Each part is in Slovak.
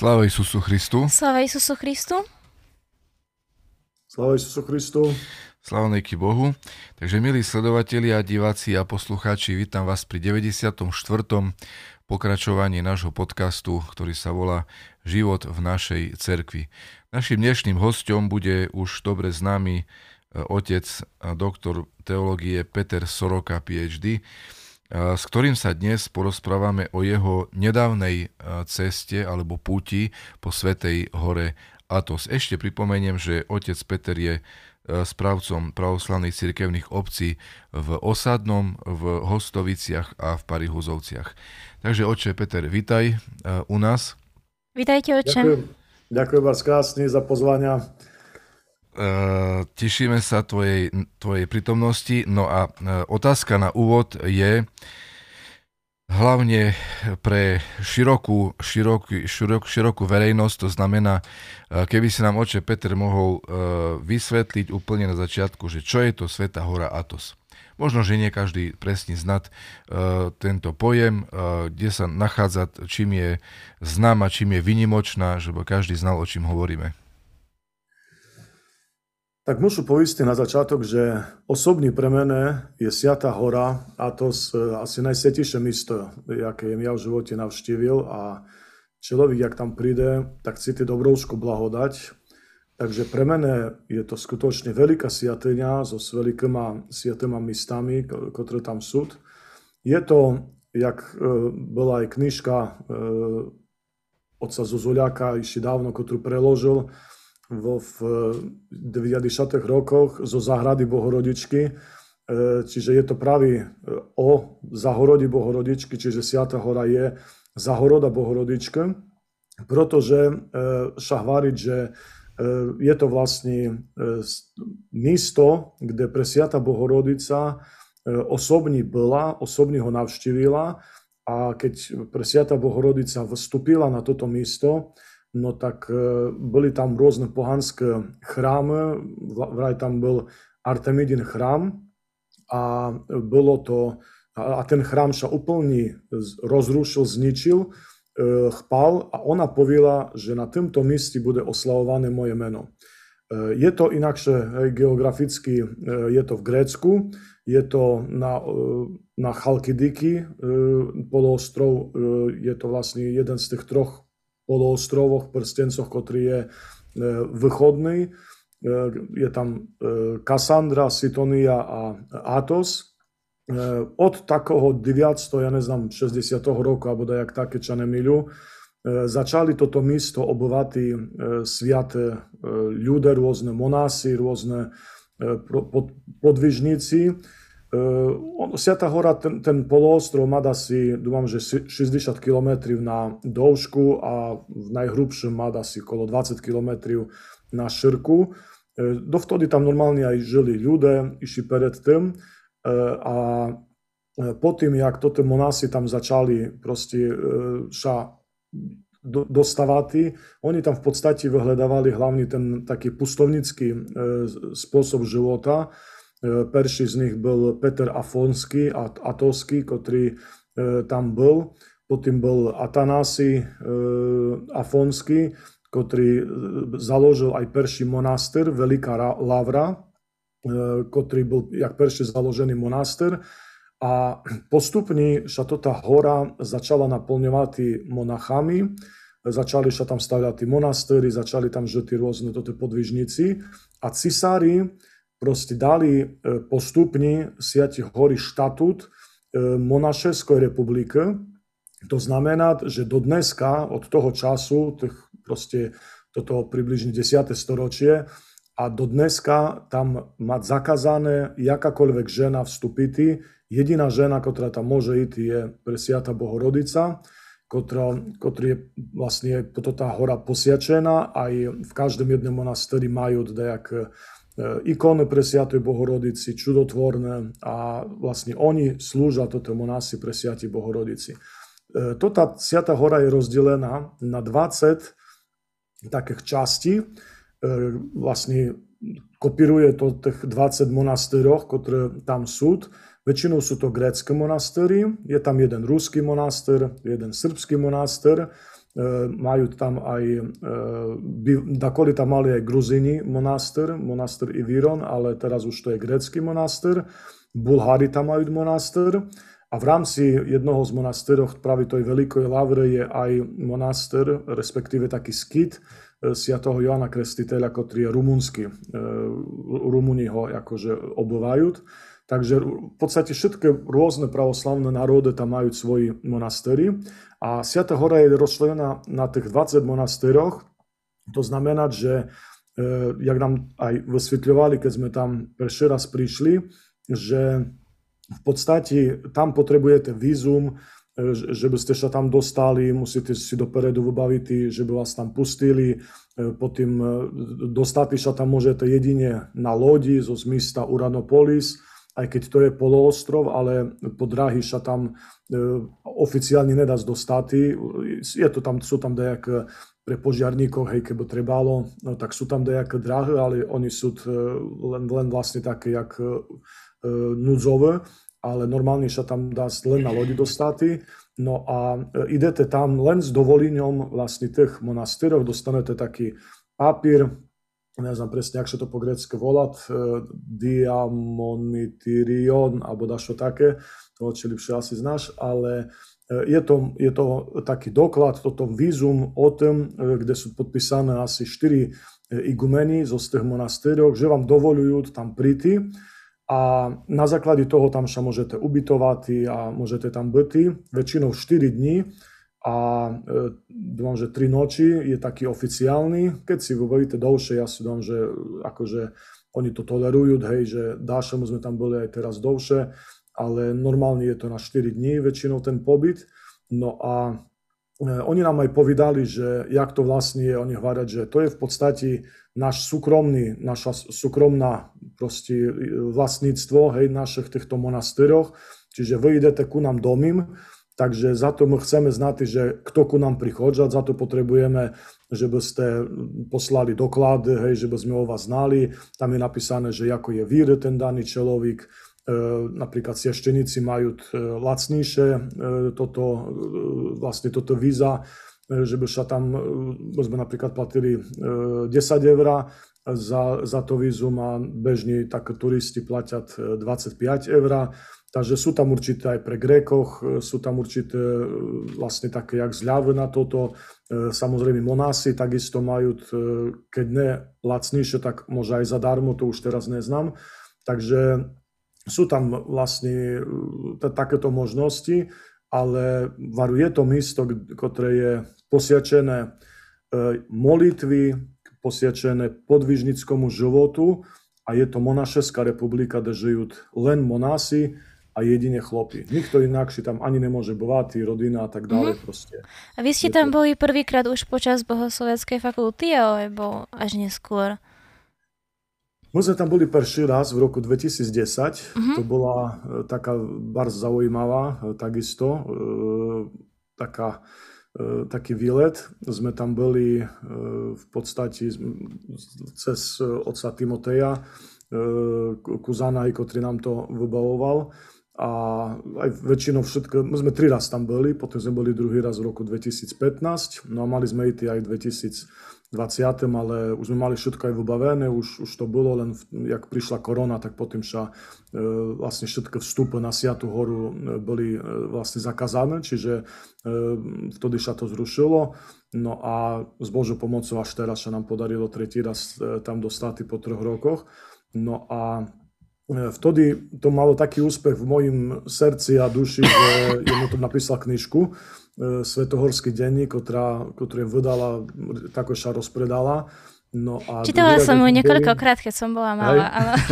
Sláva Isusu Christu. Sláva Isusu Christu. Sláva Isusu Christu. Sláva neky Bohu. Takže milí sledovatelia, diváci a poslucháči, vítam vás pri 94. pokračovaní nášho podcastu, ktorý sa volá Život v našej cerkvi. Našim dnešným hostom bude už dobre známy e, otec a doktor teológie Peter Soroka, PhD, s ktorým sa dnes porozprávame o jeho nedávnej ceste alebo púti po Svetej hore Atos. Ešte pripomeniem, že otec Peter je správcom pravoslavných cirkevných obcí v Osadnom, v Hostoviciach a v Parihuzovciach. Takže oče Peter, vitaj u nás. Vitajte, oče. Ďakujem, ďakujem vás krásne za pozvania. Uh, tešíme sa tvojej, tvojej prítomnosti. No a uh, otázka na úvod je hlavne pre širokú, širokú, širok, širokú verejnosť, to znamená, uh, keby si nám oče Peter mohol vysvetliť úplne na začiatku, že čo je to Sveta hora Atos. Možno, že nie každý presne znať tento pojem, kde sa nachádza, čím je známa, čím je vynimočná, že každý znal, o čím hovoríme. Tak muszę powiedzieć na začiatok, že osobný pre mene je Siata hora a to je asi najsvetejšie místo, jaké ja v živote navštívil a človek, jak tam príde, tak cíti dobrovskú blahodať. Takže pre mene je to skutočne veľká siatyňa so s veľkýma sviatýma místami, ktoré tam sú. Je to, jak e, bola aj knižka e, otca Zuzuliaka, ešte dávno, ktorú preložil, vo v 90. rokoch zo záhrady Bohorodičky. E, čiže je to pravý e, o Zahorodi Bohorodičky, čiže Siata hora je Zahoroda Bohorodičky, protože sa hovoriť, že je to vlastne místo, kde pre Siata Bohorodica osobní byla, osobní ho navštívila a keď pre Siata Bohorodica vstúpila na toto místo, no tak e, byli tam rôzne pohanské chrámy, vraj tam byl Artemidin chrám a bylo to, a ten chrám sa úplne rozrušil, zničil, e, chpal a ona povila, že na tomto míste bude oslavované moje meno. E, je to inakšie geograficky, je to v Grécku, je to na, na Chalkidiki poloostrov, je to vlastne jeden z tých troch poloostrovoch, prstencoch, ktorý je východný. Je tam Kassandra, Sitonia a Atos. Od takého 900, ja neznám, 60. roku, alebo dajak také, čo nemilu, začali toto místo obyvati sviate ľudia, rôzne monásy, rôzne podvižníci. Uh, Siata hora, ten, ten poloostrov má asi, dúfam, že 60 km na dĺžku a v najhrubšom má asi okolo 20 km na širku. Uh, dovtedy tam normálne aj žili ľudia, išli pred tým uh, a po tým, jak toto monasi tam začali proste ša dostávať, oni tam v podstate vyhľadávali hlavne ten taký pustovnický spôsob života, Perší z nich byl Peter Afonsky a Atovský, ktorý tam bol. Potom bol Atanasi Afonsky, ktorý založil aj perší monaster, Veľká Lavra, ktorý bol jak perší založený monaster. A postupne sa tota hora začala naplňovať monachami, začali sa tam stavľať monastéry, začali tam žiť rôzne toto podvižníci a cisári proste dali e, postupne Siati hory štatút e, Monaševskej republiky. To znamená, že do dneska, od toho času, tých proste toto približne 10. storočie, a do dneska tam mať zakázané jakákoľvek žena vstúpiť. Jediná žena, ktorá tam môže ísť, je presiata Bohorodica, ktorá, ktorý je vlastne toto tá hora posiačená. Aj v každom jednom monastéri majú dejak E, ikony pre Sviatej Bohorodici, čudotvorné a vlastne oni slúžia toto monasi pre Sviatej Bohorodici. E, Tota Sviata hora je rozdelená na 20 takých častí. E, vlastne kopíruje to tých 20 monastýrov, ktoré tam sú. Väčšinou sú to grécké monastéry, je tam jeden ruský monastér, jeden srbský monastér, E, majú tam e, dakoli tam mali aj Gruzini monaster, monaster Iviron, ale teraz už to je grécky monaster. Bulhári tam majú monaster. A v rámci jednoho z monastérov, práve tej Veľkej Lavre, je aj monaster, respektíve taký skit e, Sviatoho Joana Krestiteľa, ktorý je rumunský. Rumuni ho akože obyvajú. Takže v podstate všetky rôzne pravoslavné národy tam majú svoji monastéry a Sviata hora je rozčlenená na tých 20 monastéroch. To znamená, že e, jak nám aj vysvetľovali, keď sme tam prvý raz prišli, že v podstate tam potrebujete vízum, e, že by ste sa tam dostali, musíte si dopredu vybaviť, že by vás tam pustili, e, potom dostať sa tam môžete jedine na lodi zo zmista Uranopolis, aj keď to je poloostrov, ale po dráhy sa tam e, oficiálne nedá dostať. Je to tam, sú tam dejak pre požiarníkov, hej, keby trebalo, no, tak sú tam dejaké dráhy, ale oni sú e, len, len vlastne také, jak e, núdzové, ale normálne sa tam dá len na lodi dostať. No a idete tam len s dovolením vlastne tých monastýrov, dostanete taký papír, ne presne, jak sa to po grecky volať, e, diamonitirion, alebo dašo také, to či lepšie asi znáš, ale e, je to, je to taký doklad, toto vízum o tom, e, kde sú podpísané asi 4 igumeni zo z tých monastérov, že vám dovolujú tam príti a na základe toho tam sa môžete ubytovať a môžete tam byť väčšinou 4 dní a e, dúfam, že tri noči je taký oficiálny. Keď si vybavíte dlhšie, ja si dúfam, že akože oni to tolerujú, hej, že dášemu sme tam boli aj teraz dlhšie, ale normálne je to na 4 dní väčšinou ten pobyt. No a e, oni nám aj povedali, že jak to vlastne je, oni hovorят, že to je v podstate náš súkromný, naša súkromná proste e, vlastníctvo, hej, našich týchto monastéroch, čiže vy idete ku nám domím, Takže my chceme znať, že kto ku nám prichádza, za to potrebujeme, že by ste poslali doklad, hej, že by sme o vás znali. Tam je napísané, že ako je vír ten daný človek, e, napríklad siešteníci majú e, lacnejšie e, toto, vlastne toto víza, že by sa tam, by sme napríklad platili e, 10 eur za, za to vízum a bežní tak turisti platia 25 eur. Takže sú tam určité aj pre Grékoch, e, sú tam určité e, vlastne také jak zľavy na toto. E, samozrejme Monásy takisto majú, keď ne lacnejšie, tak môže aj zadarmo, to už teraz neznám. Takže sú tam vlastne takéto možnosti, ale varuje to místo, ktoré je posiačené molitvy, posiačené podvižnickomu životu a je to monašeská republika, kde žijú len monási a jedine chlopy. Nikto inakší tam ani nemôže bovať, rodina a tak ďalej mm-hmm. proste. A vy ste tam boli prvýkrát už počas bohosloveckej fakulty, alebo až neskôr? My sme tam boli prvý raz v roku 2010. Mm-hmm. To bola e, taká bardzo zaujímavá, e, takisto, e, taká, taký výlet. Sme tam boli v podstate cez otca Timoteja, Kuzana, ktorý nám to vybavoval a aj väčšinou všetko, my sme tri raz tam boli, potom sme boli druhý raz v roku 2015, no a mali sme ísť aj v 2020, ale už sme mali všetko aj vybavené, už, už to bolo, len v, jak prišla korona, tak potom sa e, vlastne všetko vstupy na Siatu horu e, boli e, vlastne zakázané, čiže e, vtedy sa to zrušilo. No a s Božou pomocou až teraz sa nám podarilo tretí raz e, tam dostať po troch rokoch. No a vtedy to malo taký úspech v mojim srdci a duši, že jedno to napísal knižku, e, Svetohorský denník, ktorá, ktorú vydala, tako sa rozpredala. No a Čítala som ju niekoľkokrát, keď som bola malá. Ale...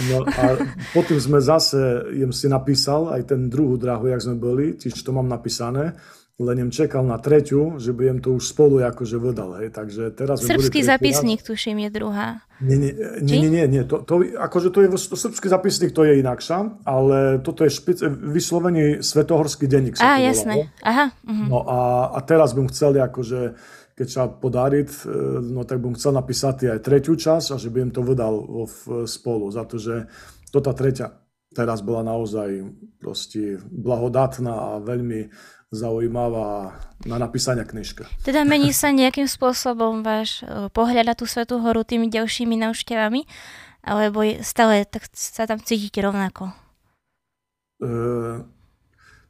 No a potom sme zase, jem si napísal aj ten druhú dráhu, jak sme boli, tiež to mám napísané len jem čekal na treťu, že budem to už spolu akože vydal. Hej. Takže teraz srbský zapisník, tuším, je druhá. Nie, nie, nie, nie, nie, nie. To, to, akože to je, to srbský zapisník to je inakša, ale toto je špic, vyslovene svetohorský denník. Á, jasné. Aha. Uh-huh. No a, a teraz bym chcel akože keď sa podariť, e, no tak bym chcel napísať aj tretiu časť a že by to vydal v, spolu, za to, že to tá tretia teraz bola naozaj proste blahodatná a veľmi zaujímavá na napísania knižka. Teda mení sa nejakým spôsobom váš e, pohľad na tú Svetú horu tými ďalšími návštevami? Alebo stále tak sa tam cítite rovnako? E,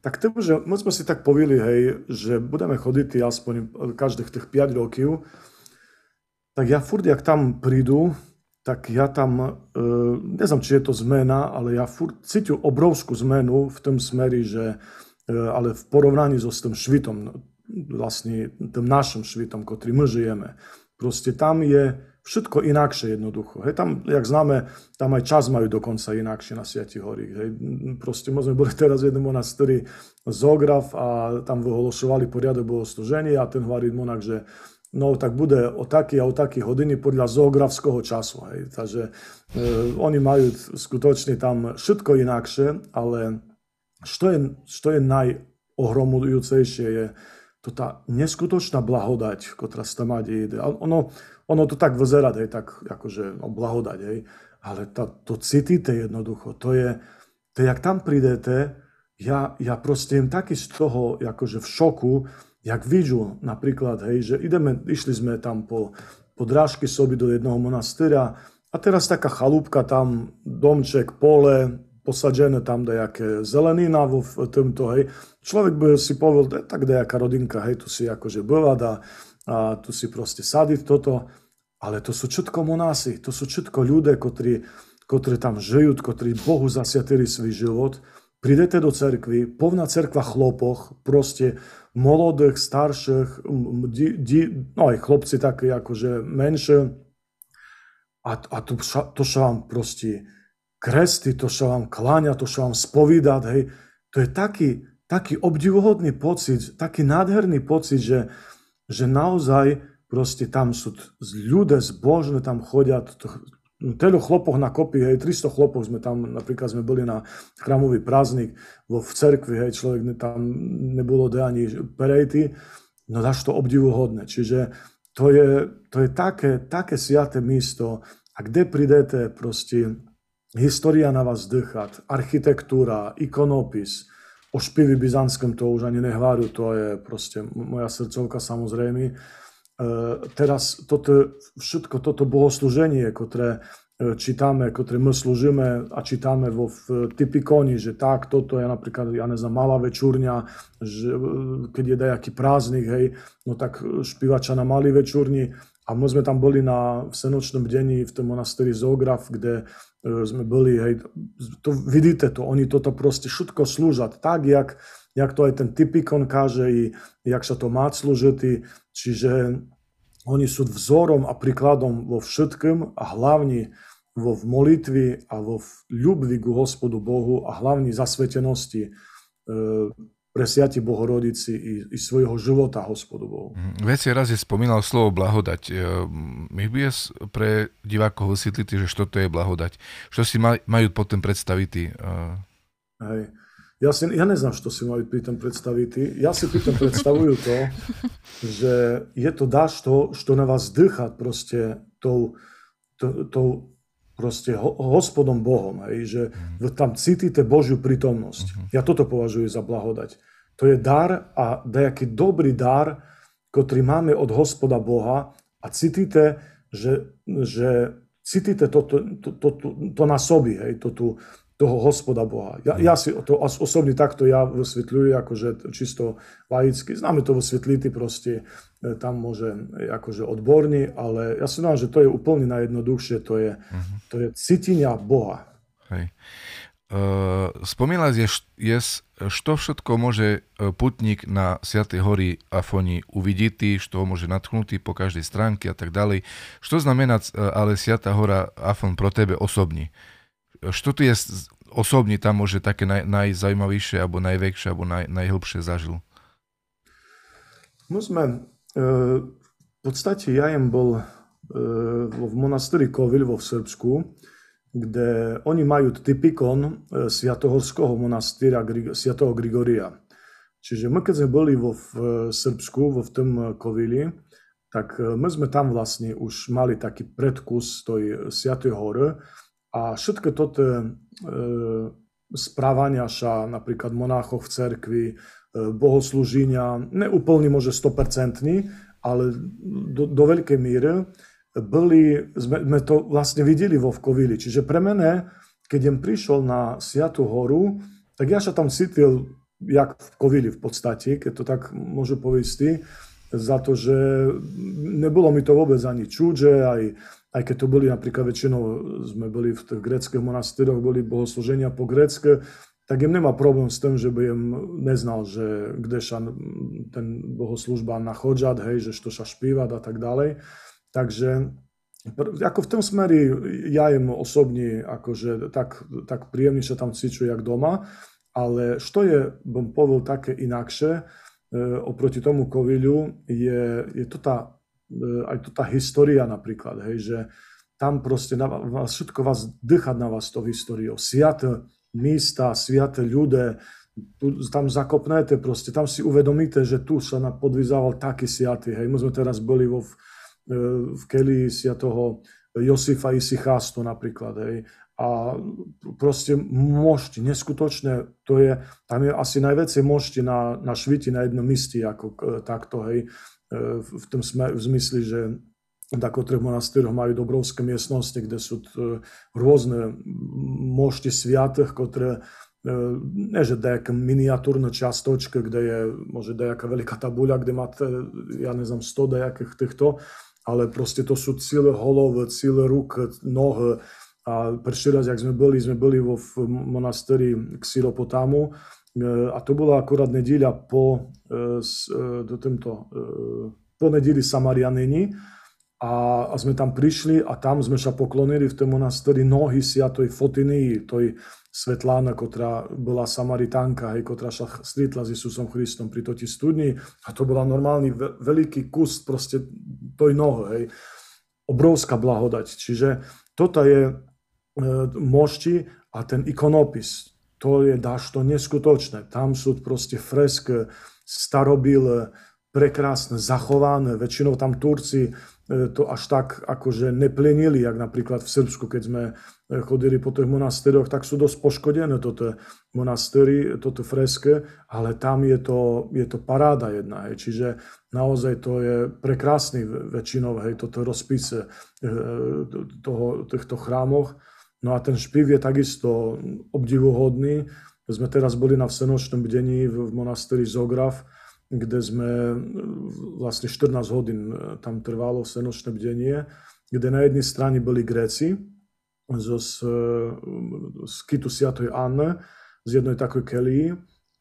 tak to, že my sme si tak povili, hej, že budeme chodiť aspoň každých tých 5 rokov, tak ja furt, jak tam prídu, tak ja tam, e, neznám, či je to zmena, ale ja furt cítim obrovskú zmenu v tom smeri, že V porovnaní so s tým švitom, vlastne tým našim švitom, ktorý my žijeme, proste tam je všetko inakšie jednoducho. Hej, tam, jak známe, tam aj čas majú dokonca inakšie na Siati hory. Hej. Proste my sme boli teraz v jednom monastýri Zograf a tam vyhološovali poriadok bohoslúženia a ten hovorí monak, že no tak bude o taký a o taký hodiny podľa zoografského času. Hej. Takže e, oni majú skutočne tam všetko inakšie, ale što je, što je najohromujúcejšie, je to tá neskutočná blahodať, ktorá sa tam ide. Ono, ono to tak vyzerá, hej, tak akože no, blahodať, hej. ale tá, to cítíte jednoducho. To je, to jak tam prídete, ja, ja proste jem taký z toho, akože v šoku, jak vidžu napríklad, hej, že ideme, išli sme tam po, po drážky soby do jednoho monastýra a teraz taká chalúbka tam, domček, pole, posadené tam nejaké zelenina vo v tomto, hej. Človek by si povedal, tak nejaká rodinka, hej, tu si akože bývať a, tu si proste sadiť toto, ale to sú všetko monási, to sú všetko ľudia, ktorí, ktorí tam žijú, ktorí Bohu zasiatili svoj život. Prídete do cerkvy, povná cerkva chlopoch, proste molodých, starších, di, di, no aj chlopci také akože menšie. A, a to, to sa vám proste kresty, to sa vám kláňa, to sa vám spovídať, hej. To je taký, taký obdivuhodný pocit, taký nádherný pocit, že, že naozaj proste tam sú ľudia zbožné, tam chodia, telo chlopoch na kopy, hej, 300 chlopov sme tam, napríklad sme boli na chrámový prázdnik vo v cerkvi, hej, človek tam nebolo de ani perejty, no dáš to obdivuhodné. Čiže to je, to je také, také sviaté místo a kde prídete proste História na vás dýchať, architektúra, ikonopis, o špivi byzantskom to už ani nehváru, to je proste moja srdcovka samozrejme. Teraz toto, všetko toto bohoslúženie, ktoré e, čítame, ktoré my slúžime a čítame vo v typikoni, že tak, toto je napríklad, ja neznám, malá večúrňa, že, e, keď je dajaký prázdnik, hej, no tak špivača na malý večúrni, a my sme tam boli na, v senočnom dení v tom monastéri Zograf, kde sme boli, hej, to, vidíte to, oni toto proste všetko slúžat tak, jak, jak to aj ten typikon káže i jak sa to má slúžiť, čiže oni sú vzorom a príkladom vo všetkým a hlavne vo v molitvi a vo v ľubvi ku hospodu Bohu a hlavne zasvetenosti. E, pre Siati Bohorodici i, i svojho života hospodu Bohu. Mhm. Veci raz je spomínal slovo blahodať. E, my by pre divákov vysvetliť, že čo to je blahodať. Čo si maj, majú potom predstaviť? Uh... Hej. Ja, si, ja neznám, čo si majú pri tom predstaviť. Ja si pri tom predstavujú to, že je to dáš to, čo na vás dýcha proste tou, tou, tou proste ho, hospodom Bohom, hej, že tam cítite Božiu prítomnosť. Mm-hmm. Ja toto považujem za blahodať. To je dar a dajaký dobrý dar, ktorý máme od hospoda Boha a cítite, že, že cítite to, to, to, to, to, to na sobi, hej, to, tu, toho hospoda Boha. Ja, ja si to osobne takto ja vysvetľujem, akože čisto laicky. Známe to vysvetliti proste, e, tam môže akože odborní, ale ja si že to je úplne najjednoduchšie, to je, uh-huh. to je cítenia Boha. Hej. Uh, spomínal je, je, što všetko môže e, putník na Sviatej hory Afoni uvidieť, što môže natknutý po každej stránke a tak ďalej. Što znamená ale Sviatá hora Afon pro tebe osobní? Što tu je osobne tam môže také naj, najzaujímavejšie alebo najväčšie alebo naj, najhlbšie zažil? My sme, e, v podstate ja jem bol e, v monastýri Kovilvo v Srbsku, kde oni majú typikon e, Sviatohorského monastýra Sviatoho Grigoria. Čiže my keď sme boli vo v Srbsku, vo v tom Kovili, tak my sme tam vlastne už mali taký predkus tej Sviatej hory a všetko toto e, správania sa napríklad monáchov v cerkvi, e, bohoslúženia, neúplne môže 100%, ale do, do veľkej míry boli, sme, sme to vlastne videli vo Vkovili. Čiže pre mene, keď jem prišiel na Sviatú horu, tak ja sa tam cítil jak v Kovili v podstate, keď to tak môžu povedať, za to, že nebolo mi to vôbec ani čudže, aj aj keď to boli napríklad väčšinou, sme boli v tých greckých monastíroch, boli bohoslúženia po grecké, tak im nemá problém s tým, že by im neznal, že kde sa ten bohoslužba nachodžať, hej, že što sa špívať a tak ďalej. Takže ako v tom smeri ja im osobne akože tak, tak príjemne sa tam cíču jak doma, ale što je, bom povedal, také inakšie e, oproti tomu Koviľu, je, je to tá aj to tá história napríklad, hej, že tam proste na vás, všetko vás dýchať na vás tou históriou. Sviaté místa, sviaté ľudia, tu, tam zakopnete proste, tam si uvedomíte, že tu sa podvizával taký sviatý, hej. My sme teraz boli vo, v, e, v kelii sviatoho Josifa Isichastu napríklad, hej. A proste mošti, neskutočné, to je, tam je asi najväčšie mošti na, na šviti na jednom misti, ako takto, hej v tom sme, v zmysli, že tako trh monastíroch majú dobrovské miestnosti, kde sú rôzne mošti sviatých, ktoré ne, že nejaká miniatúrna častočka, kde je možno nejaká veľká tabuľa, kde máte, ja neznám, 100 nejakých týchto, ale proste to sú celé holov, celé ruk, noh. A prvý raz, jak sme boli, sme boli vo v monastéri Xiropotamu, a to bola akurát nedíľa po, e, e, do tento, e, po nedíli Samarianeni a, a sme tam prišli a tam sme sa poklonili v tom monastéri nohy Siatoj Fotiny, toj Svetlána, ktorá bola Samaritánka, hej, ktorá sa stretla s Isusom Christom pri toti studni a to bola normálny veľký kus proste toj nohy, hej. Obrovská blahodať. Čiže toto je e, mošti a ten ikonopis, to je dašto neskutočné. Tam sú proste fresk starobil, prekrásne zachované. Väčšinou tam Turci e, to až tak akože neplenili, jak napríklad v Srbsku, keď sme e, chodili po tých monastéroch, tak sú dosť poškodené toto monastéry, toto freske, ale tam je to, je to paráda jedna. Hej. Čiže naozaj to je prekrásny väčšinou, hej, toto rozpise e, toho, týchto chrámoch. No a ten špiv je takisto obdivuhodný. Sme teraz boli na vsenočnom bdení v monasteri Zograf, kde sme vlastne 14 hodín e, tam trvalo vsenočné bdenie, kde na jednej strane boli Gréci e, z Kitu Sviatoj Anne, z jednej takej kelii,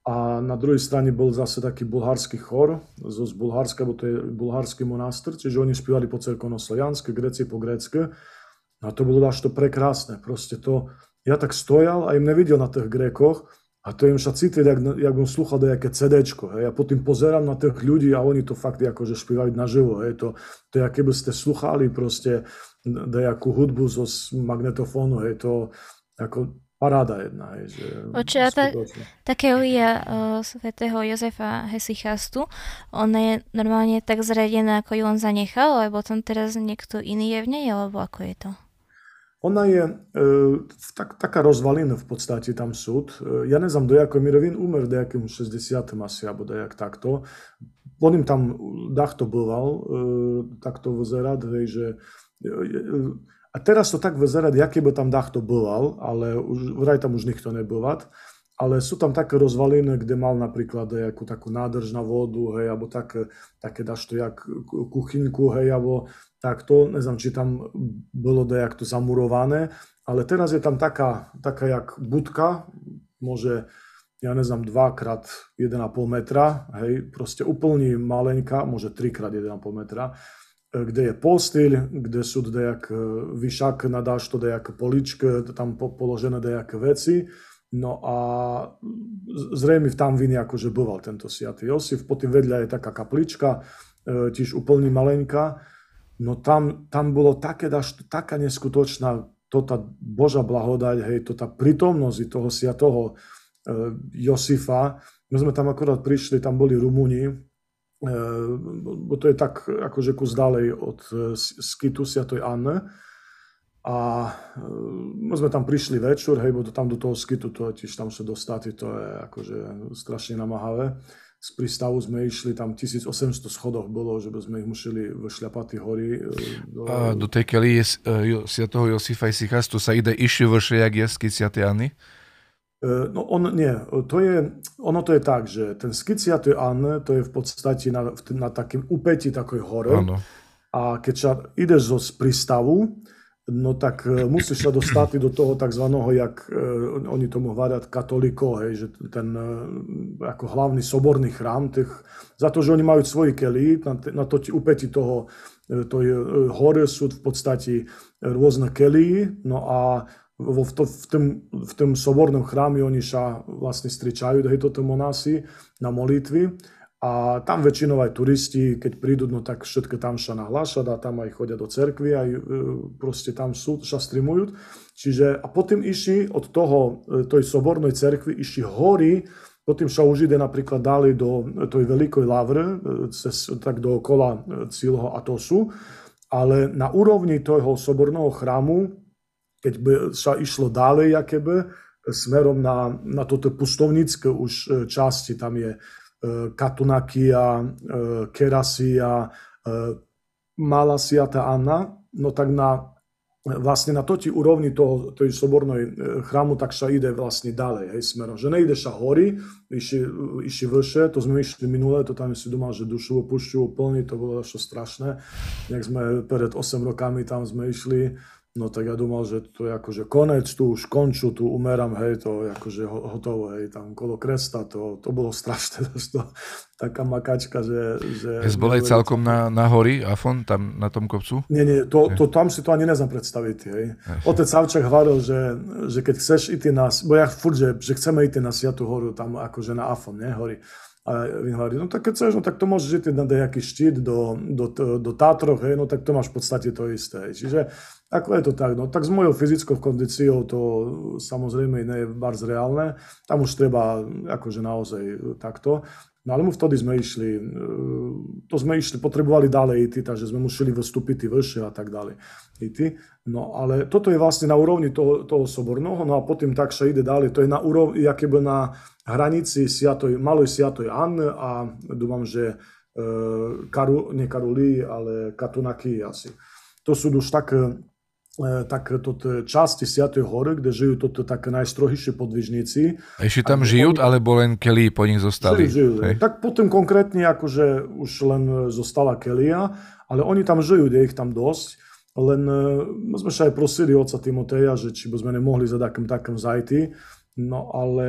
a na druhej strane bol zase taký bulharský chor zo z Bulharska, bo to je bulharský monastr, čiže oni spievali po cerkovno-sloviansky, Gréci po grécky. No a to bolo až to prekrásne. Proste to, ja tak stojal a im nevidel na tých Grékoch a to im sa cítiť, jak, jak on slúchal nejaké CDčko. Hej. Ja potom pozerám na tých ľudí a oni to fakt akože spievajú naživo. Hej. To, to je, keby ste sluchali proste nejakú hudbu zo magnetofónu. Hej. To ako paráda jedna. Hej, že Oče, ta, také Elia uh, svätého Jozefa Hesychastu, on je normálne tak zradená, ako ju on zanechal, alebo tam teraz niekto iný je v nej, alebo ako je to? Ona je e, tak, taká rozvalina v podstate tam súd. E, ja ne znam do jakoj mirovin umer, do jakému 60. asi, alebo do jak takto. On im tam dachto býval, e, takto vyzerať, hej, že... E, e, e, a teraz to tak vyzerať, jaký by tam dachto býval, ale už, vraj tam už nikto nebývat. Ale sú tam také rozvaliny, kde mal napríklad nejakú takú nádrž na vodu, hej, alebo také, také dašto jak kuchynku, hej, alebo takto. Neznám, či tam bolo dejak to zamurované, ale teraz je tam taká, taká jak budka, môže, ja neznám, 2 krát 1,5 metra, hej, proste úplne maleňká, môže 3 krát 1,5 metra kde je postelj, kde sú dejak vyšak na dašto, dejak poličke, tam položené dejaké veci. No a zrejme tam viny akože býval tento sviatý Josif. Potom vedľa je taká kaplička, e, tiež úplne malenká. No tam, tam bolo také, taká neskutočná to tá Boža blahodať, hej, to tá prítomnosť toho siatoho e, Josifa. My sme tam akorát prišli, tam boli Rumúni, bo to je tak akože kus ďalej od e, Skitu Sviatoj Anne. A e, my sme tam prišli večer, hej, bo to tam do toho Skitu, to je tiež tam sa dostať, to je akože strašne namáhavé. Z prístavu sme išli, tam 1800 schodoch bolo, že by sme ich museli vyšľapať hory. E, do... A do tej kely Sviatoho Josifa i Sichastu sa ide išli vršie, jak jesky? E, no on nie, to je, ono to je tak, že ten skiciaty Anne, to je v podstate na, na takým upäti takoj hore. Ano. A keď sa ideš zo prístavu, no tak e, musíš sa dostať do toho tzv. jak uh, oni tomu hovoria katoliko, hej, že ten uh, ako hlavný soborný chrám, tých, za to, že oni majú svoji kely, na, na to upäti toho to je, hore sú v podstate rôzne kely, no a vo, v, to, v, tom, v tom sobornom chráme oni sa vlastne stričajú, hej, toto monasi na molitvy. A tam väčšinou aj turisti, keď prídu, no tak všetko tam sa nahlášať a tam aj chodia do cerkvy, aj e, proste tam sú, sa streamujú. Čiže a potom išli od toho, e, tej sobornej cerkvy, išli hory, potom sa už ide napríklad dali do tej veľkej lavre, e, cez, tak do okola celého Atosu, ale na úrovni toho soborného chrámu keď by sa išlo ďalej, keby, smerom na, na toto pustovnícke už e, časti, tam je e, Katunakia, e, Kerasia, Malá Siata Anna, no tak na, vlastne na toti úrovni toho, tej sobornej chrámu, tak sa ide vlastne ďalej, hej, smerom. Že nejde sa hory, išli, išli vyššie, to sme išli minule, to tam si doma, že dušu opušťujú plný, to bolo až strašné. Jak sme pred 8 rokami tam sme išli, No tak ja dúmal, že to je akože konec, tu už konču, tu umerám, hej, to je akože hotovo, hej, tam kolo kresta, to, to bolo strašné, to, taká makačka, že... že Jes bol aj celkom na, na hory, Afon, tam na tom kopcu? Nie, nie, to, to, tam si to ani neznám predstaviť, hej. Otec Savčak hovoril, že, že keď chceš ísť na, bo ja furt, že, že chceme ísť na Sviatú horu, tam akože na Afon, nie, hory. A vin hovorí, no tak keď chceš, no tak to môžeš ísť na nejaký štít do, do, do Tátroch, hej, no tak to máš v podstate to isté. Hej. Čiže ako je to tak, no tak s mojou fyzickou kondíciou to samozrejme nie je bars reálne, tam už treba akože naozaj takto, No ale my vtedy sme išli, e, to sme išli, potrebovali ďalej ísť, takže sme museli vystúpiť vyššie a tak ďalej. Ísť. No ale toto je vlastne na úrovni toho, toho soborného, no a potom tak sa ide ďalej. To je na úrovni, by na hranici Siatoj, malej Siatoj Anne a dúfam, že e, Karu, nie Karuli, ale Katunaki asi. To sú už tak E, tak toto časti Sviatej hory, kde žijú toto také najstrohejšie podvižníci. A ešte tam žijú, oni... alebo len Kelly po nich zostali? Žijú, žijú. Tak potom konkrétne akože už len zostala Kelia, ale oni tam žijú, je ich tam dosť. Len e, my sme sa aj prosili oca Timoteja, že či by sme nemohli za takým takým zajty. No ale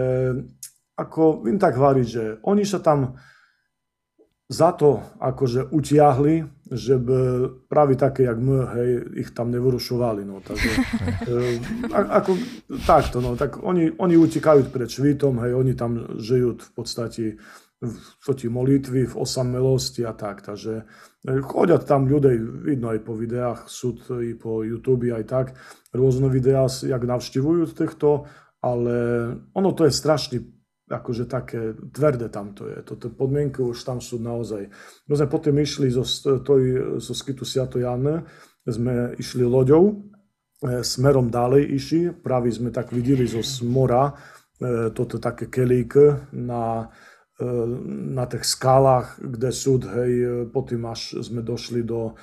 ako vím tak hovoriť, že oni sa tam za to akože utiahli, že by práve také, jak my, hej, ich tam nevyrušovali. No, takže, e, ako, takto, no, tak oni, oni utekajú pred švítom, hej, oni tam žijú v podstate v ti molitvy, v osamelosti a tak. Takže e, chodia tam ľudia, vidno aj po videách, sú i po YouTube aj tak, rôzne videá, jak navštivujú týchto, ale ono to je strašný akože také tvrdé tam to je. Toto podmienky už tam sú naozaj. My sme potom išli zo, toj, zo skytu Siato Janne, sme išli loďou, e, smerom ďalej išli, práve sme tak videli zo mora, e, toto také kelík na, e, na tých skalách, kde sú, hej, potom až sme došli do,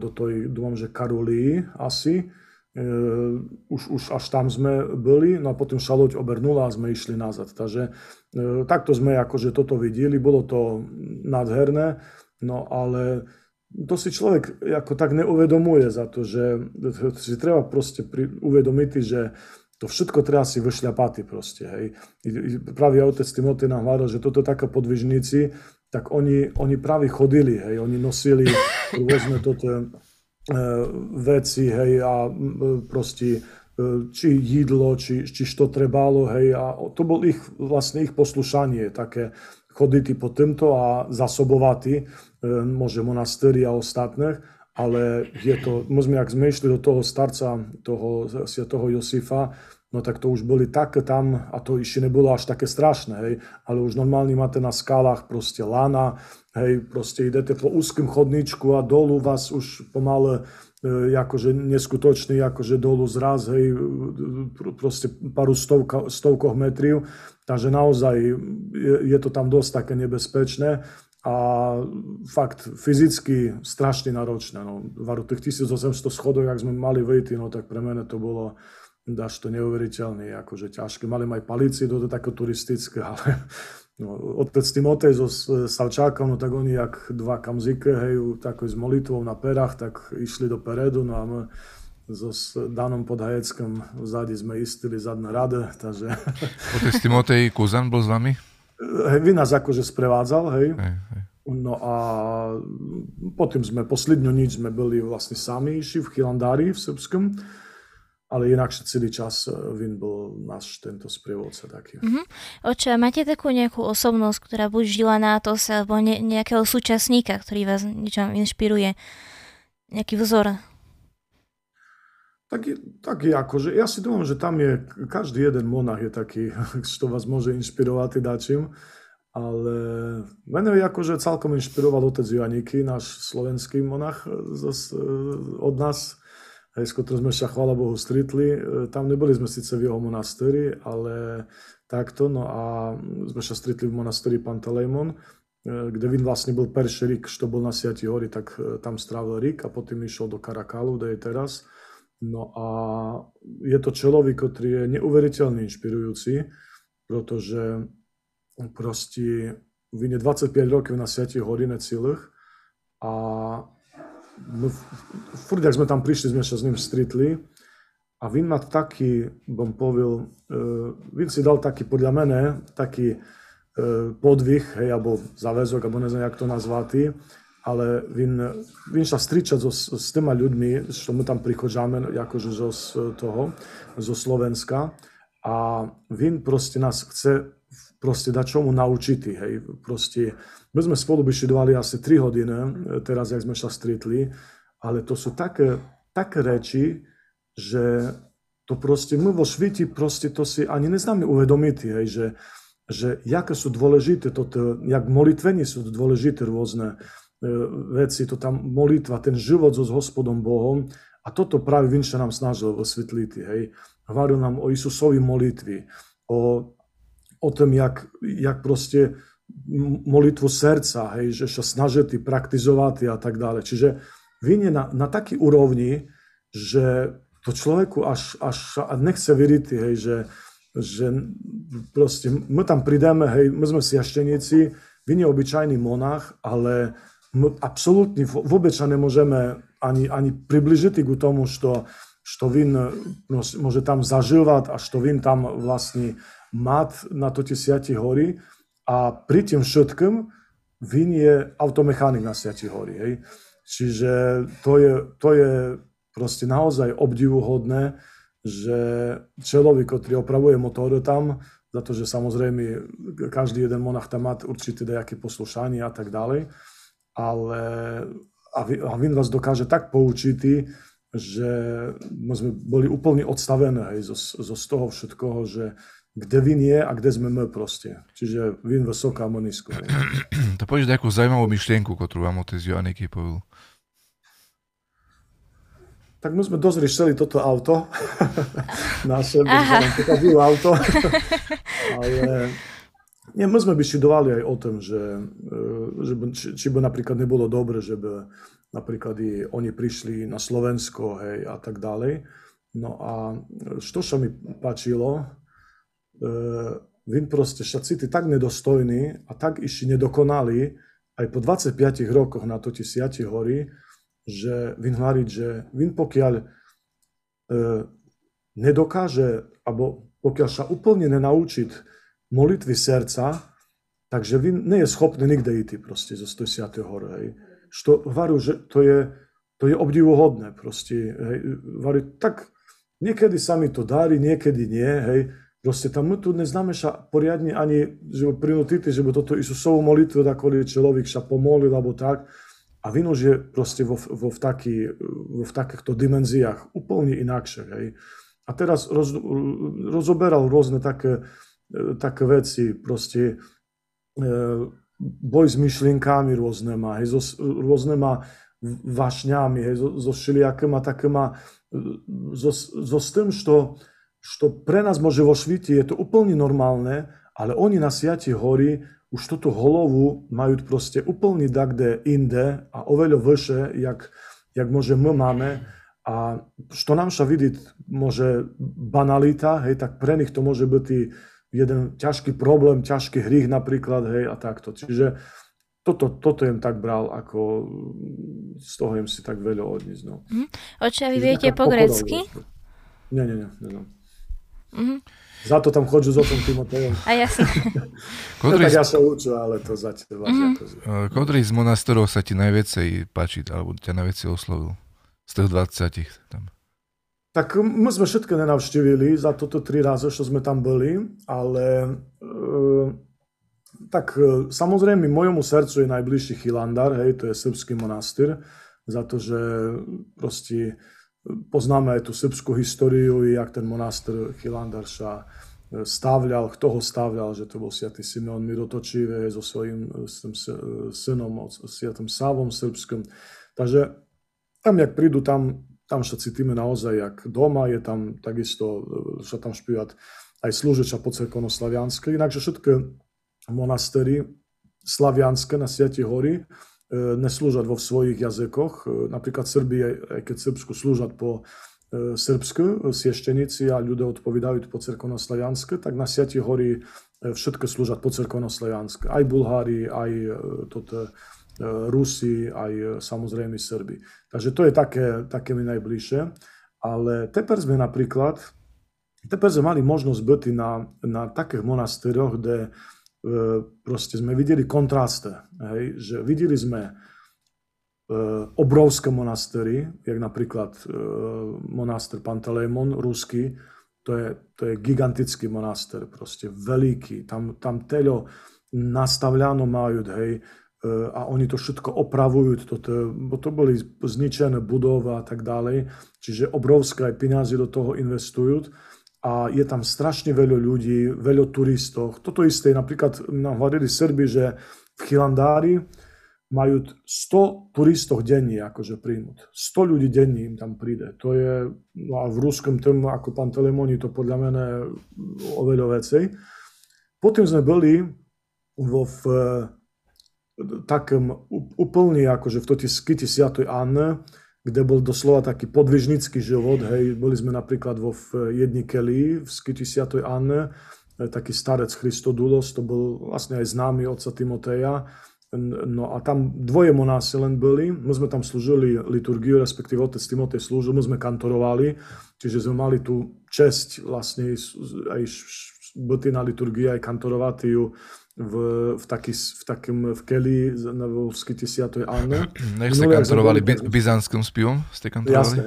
do tej, dúfam, že Karolii asi, už, už až tam sme boli, no a potom sa loď obernula a sme išli nazad. Takže uh, takto sme akože toto videli, bolo to nádherné, no ale to si človek ako tak neuvedomuje za to, že si treba proste pri, uvedomiť, že to všetko treba si vyšľapať proste, hej. Práve otec Timotej nám hľadal, že toto také podvižníci, tak oni, oni práve chodili, hej, oni nosili rôzne toto E, veci, hej, a proste e, či jídlo, či, či što trebalo, hej, a to bol ich, vlastne ich poslušanie, také choditi po týmto a zasobovati, e, môže monastéry a ostatných, ale je to, my sme, ak sme išli do toho starca, toho, toho Josifa, no tak to už boli také tam, a to ešte nebolo až také strašné, hej, ale už normálne máte na skalách proste lana, hej, proste idete po úzkým chodničku a dolu vás už pomale e, akože neskutočný, akože dolu zraz, hej, proste paru stovka, stovkoch metriv, takže naozaj je, je to tam dosť také nebezpečné a fakt fyzicky strašne náročné. No, varu tých 1800 schodov, jak sme mali vejty, no tak pre mene to bolo dáš to neuveriteľný, akože ťažké. Mali aj palície, to také turistické, ale no, otec Timotej so Salčákom, no tak oni jak dva kamzike, hej, tako s molitvou na perách, tak išli do Peredu, no a my so s Danom Podhajeckom vzadi sme istili zadné rade, takže... Otec Timotej Kuzan bol s vami? Hej, vy nás akože sprevádzal, hej. hej, hej. No a potom sme, poslednú nič sme byli vlastne sami v Chilandári v Srbskom ale inakšie celý čas eh, Vin bol náš tento sprievodca taký. Mm-hmm. Oče, máte takú nejakú osobnosť, ktorá buď žila na to sa, alebo ne, nejakého súčasníka, ktorý vás niečo inšpiruje? Nejaký vzor? Taký, taký akože, ja si domám, že tam je, každý jeden monach je taký, čo vás môže inšpirovať dačím, ale mene akože celkom inšpiroval otec Joaniky, náš slovenský monach z, od nás, hej, s ktorým sme sa, chvála Bohu, stretli. E, tam neboli sme síce v jeho monastéri, ale takto, no a sme sa stretli v monastéri Pantelejmon, e, kde Vin vlastne bol perší rik, čo bol na Siati hori, tak e, tam strávil rik a potom išiel do Karakalu, kde je teraz. No a je to človek, ktorý je neuveriteľne inšpirujúci, pretože proste Vin je 25 rokov na Siati hori na celých a no, furt, jak sme tam prišli, sme sa s ním stretli. A Vin má taký, bom povil, uh, Vin si dal taký, podľa mene, taký uh, podvih, hej, alebo záväzok, alebo neviem, jak to nazvati, ale Vin, Vin sa stričať so, s týma ľuďmi, čo my tam prichodžáme, akože zo, toho, zo Slovenska. A Vin proste nás chce proste dať čomu naučiť, hej, proste my sme spolu byšidovali asi 3 hodiny, teraz, jak sme sa stretli, ale to sú také, také reči, že to proste, my vo sviti proste to si ani neznáme uvedomiť, hej, že, že jaké sú dôležité, toto, jak molitvení sú dôležité rôzne e, veci, to tam molitva, ten život so s hospodom Bohom a toto práve Vinša nám snažil osvetliť, hej. Hovoril nám o Isusovi molitvi, o, o tom, jak, jak proste molitvu srdca, hej, že sa snažiti praktizovati a tak ďalej. Čiže je na, na taký úrovni, že to človeku až, až nechce veriť, hej, že, že proste my tam prídeme, hej, my sme siašteníci, vin je obyčajný monach, ale my absolútne vôbec sa nemôžeme ani, ani približiť k tomu, što, što vin môže tam zažívať a što vin tam vlastne mať na to tie siati hory, a pri tým všetkým Vin je automechanik na Siati hory, hej. Čiže to je, to je proste naozaj obdivuhodné, že človek, ktorý opravuje motor tam, za to, že samozrejme každý jeden monach tam má určité nejaké poslušanie a tak ďalej, ale a, Vin vás dokáže tak poučiť, že sme boli úplne odstavené hej, zo, zo z toho všetkoho, že kde Vin je a kde sme my proste. Čiže Vin vysoká nízko. To povieš nejakú zaujímavú myšlienku, ktorú vám otec Joanniky povedal. Tak my sme dosť riešili toto auto. Naše, bylo auto. Ale nie, my sme bišidovali aj o tom, že, e, že by, či, či by napríklad nebolo dobre, že by napríklad i oni prišli na Slovensko, hej, a tak ďalej. No a što sa mi páčilo, e, vin proste šacity tak nedostojní a tak ešte nedokonali, aj po 25 rokoch na to ti hory, že vin hovoriť, že vin pokiaľ e, nedokáže, alebo pokiaľ sa úplne nenaučiť molitvy srdca, takže vin nie je schopný nikde ísť proste zo 110. hore. Hej. Što hovorí, že to je, to je obdivuhodné proste. Hej. Hovorí, tak niekedy sa mi to darí, niekedy nie, hej. Proste tam my tu neznáme sa poriadne ani, že prinutiti, že by toto Isusovú molitvu, da človek sa pomolil, alebo tak, a vino je proste vo, vo, v, taký, vo v takýchto dimenziách úplne inakšie. Hej. A teraz roz, rozoberal rôzne také, také veci, proste e, boj s myšlienkami rôznyma, hej, so, rôznyma vášňami, hej, so, so všelijakýma takýma, so, so s tým, što, što pre nás môže vo šviti, je to úplne normálne, ale oni na Siati hory už túto holovu majú proste úplne dakde inde a oveľa vyššie, jak, jak môže my máme. A što nám sa vidieť môže banalita, hej, tak pre nich to môže byť jeden ťažký problém, ťažký hrych napríklad, hej, a takto. Čiže toto, toto jem tak bral, ako z toho jem si tak veľa odniesť. No. Mm. Oče, a vy viete po grecky? Nie, nie, nie. nie, nie. Mm-hmm. Za to tam chodžu s otcom Timotejom. A jasne. Kodri... tak ja sa uču, ale to zatiaľ. Mm-hmm. Kodri z monastorov sa ti najviacej páči, alebo ťa najviacej oslovil? Z tých 20 tam. Tak my sme všetko nenavštívili za toto tri razy, čo sme tam boli, ale e, tak e, samozrejme mojemu srdcu je najbližší Chilandar, hej, to je srbský monastýr, za to, že proste Poznáme tú srbskú históriu, jak ten monastr Chilandar sa e, stavľal, kto ho stavľal, že to bol sviatý Simeon Mirotočivý so svojím s tým synom, sviatým Sávom srbským. Takže tam, jak prídu, tam, tam sa cítime naozaj jak doma, je tam takisto, sa e, tam špívať aj slúžeča po cerkovno-slavianske. Inakže všetky monastery slavianske na Sviati hory E, neslúžať vo svojich jazykoch. E, napríklad Srbi, aj keď Srbsku slúžať po e, srbsku, sieštenici a ľudia odpovedajú po cerkovno-slavianske, tak na Siati hory všetko slúžať po cerkovno-slavianske. Aj Bulhári, aj toto, Rusi, aj samozrejme Srbi. Takže to je také, také mi najbližšie. Ale teper sme napríklad, teper sme mali možnosť byť na, na takých monastéroch, kde proste sme videli kontraste. Hej, že videli sme e, obrovské monastéry, jak napríklad e, monaster Pantelémon, ruský, to je, to je gigantický monaster, proste veľký. Tam, tam telo nastavľano majú, hej, a oni to všetko opravujú, toto, bo to boli zničené budova a tak ďalej, čiže obrovské aj peniaze do toho investujú a je tam strašne veľa ľudí, veľa turistov. Toto isté, napríklad nám hovorili Srbi, že v Chilandári majú 100 turistov denne akože príjmuť. 100 ľudí denne im tam príde. To je, no a v ruskom tom, ako pán Telemoni, to podľa mňa oveľa vecej. Potom sme boli vo v takom úplne akože v toti skyti Sviatoj Anne, kde bol doslova taký podvižnický život. Hej. Boli sme napríklad vo v jedni keli v Skyti Sviatoj Anne, e, taký starec Christodulos, to bol vlastne aj známy otca Timoteja. No a tam dvoje monási len boli. My sme tam slúžili liturgiu, respektíve otec Timotej slúžil, my sme kantorovali, čiže sme mali tú česť vlastne aj na liturgii, aj kantorovať ju v, v, taký, v takým v keli v skyti Sviatoj Anne. Nech ste kantorovali by, byzantským spivom? Ste kantorovali? Jasne.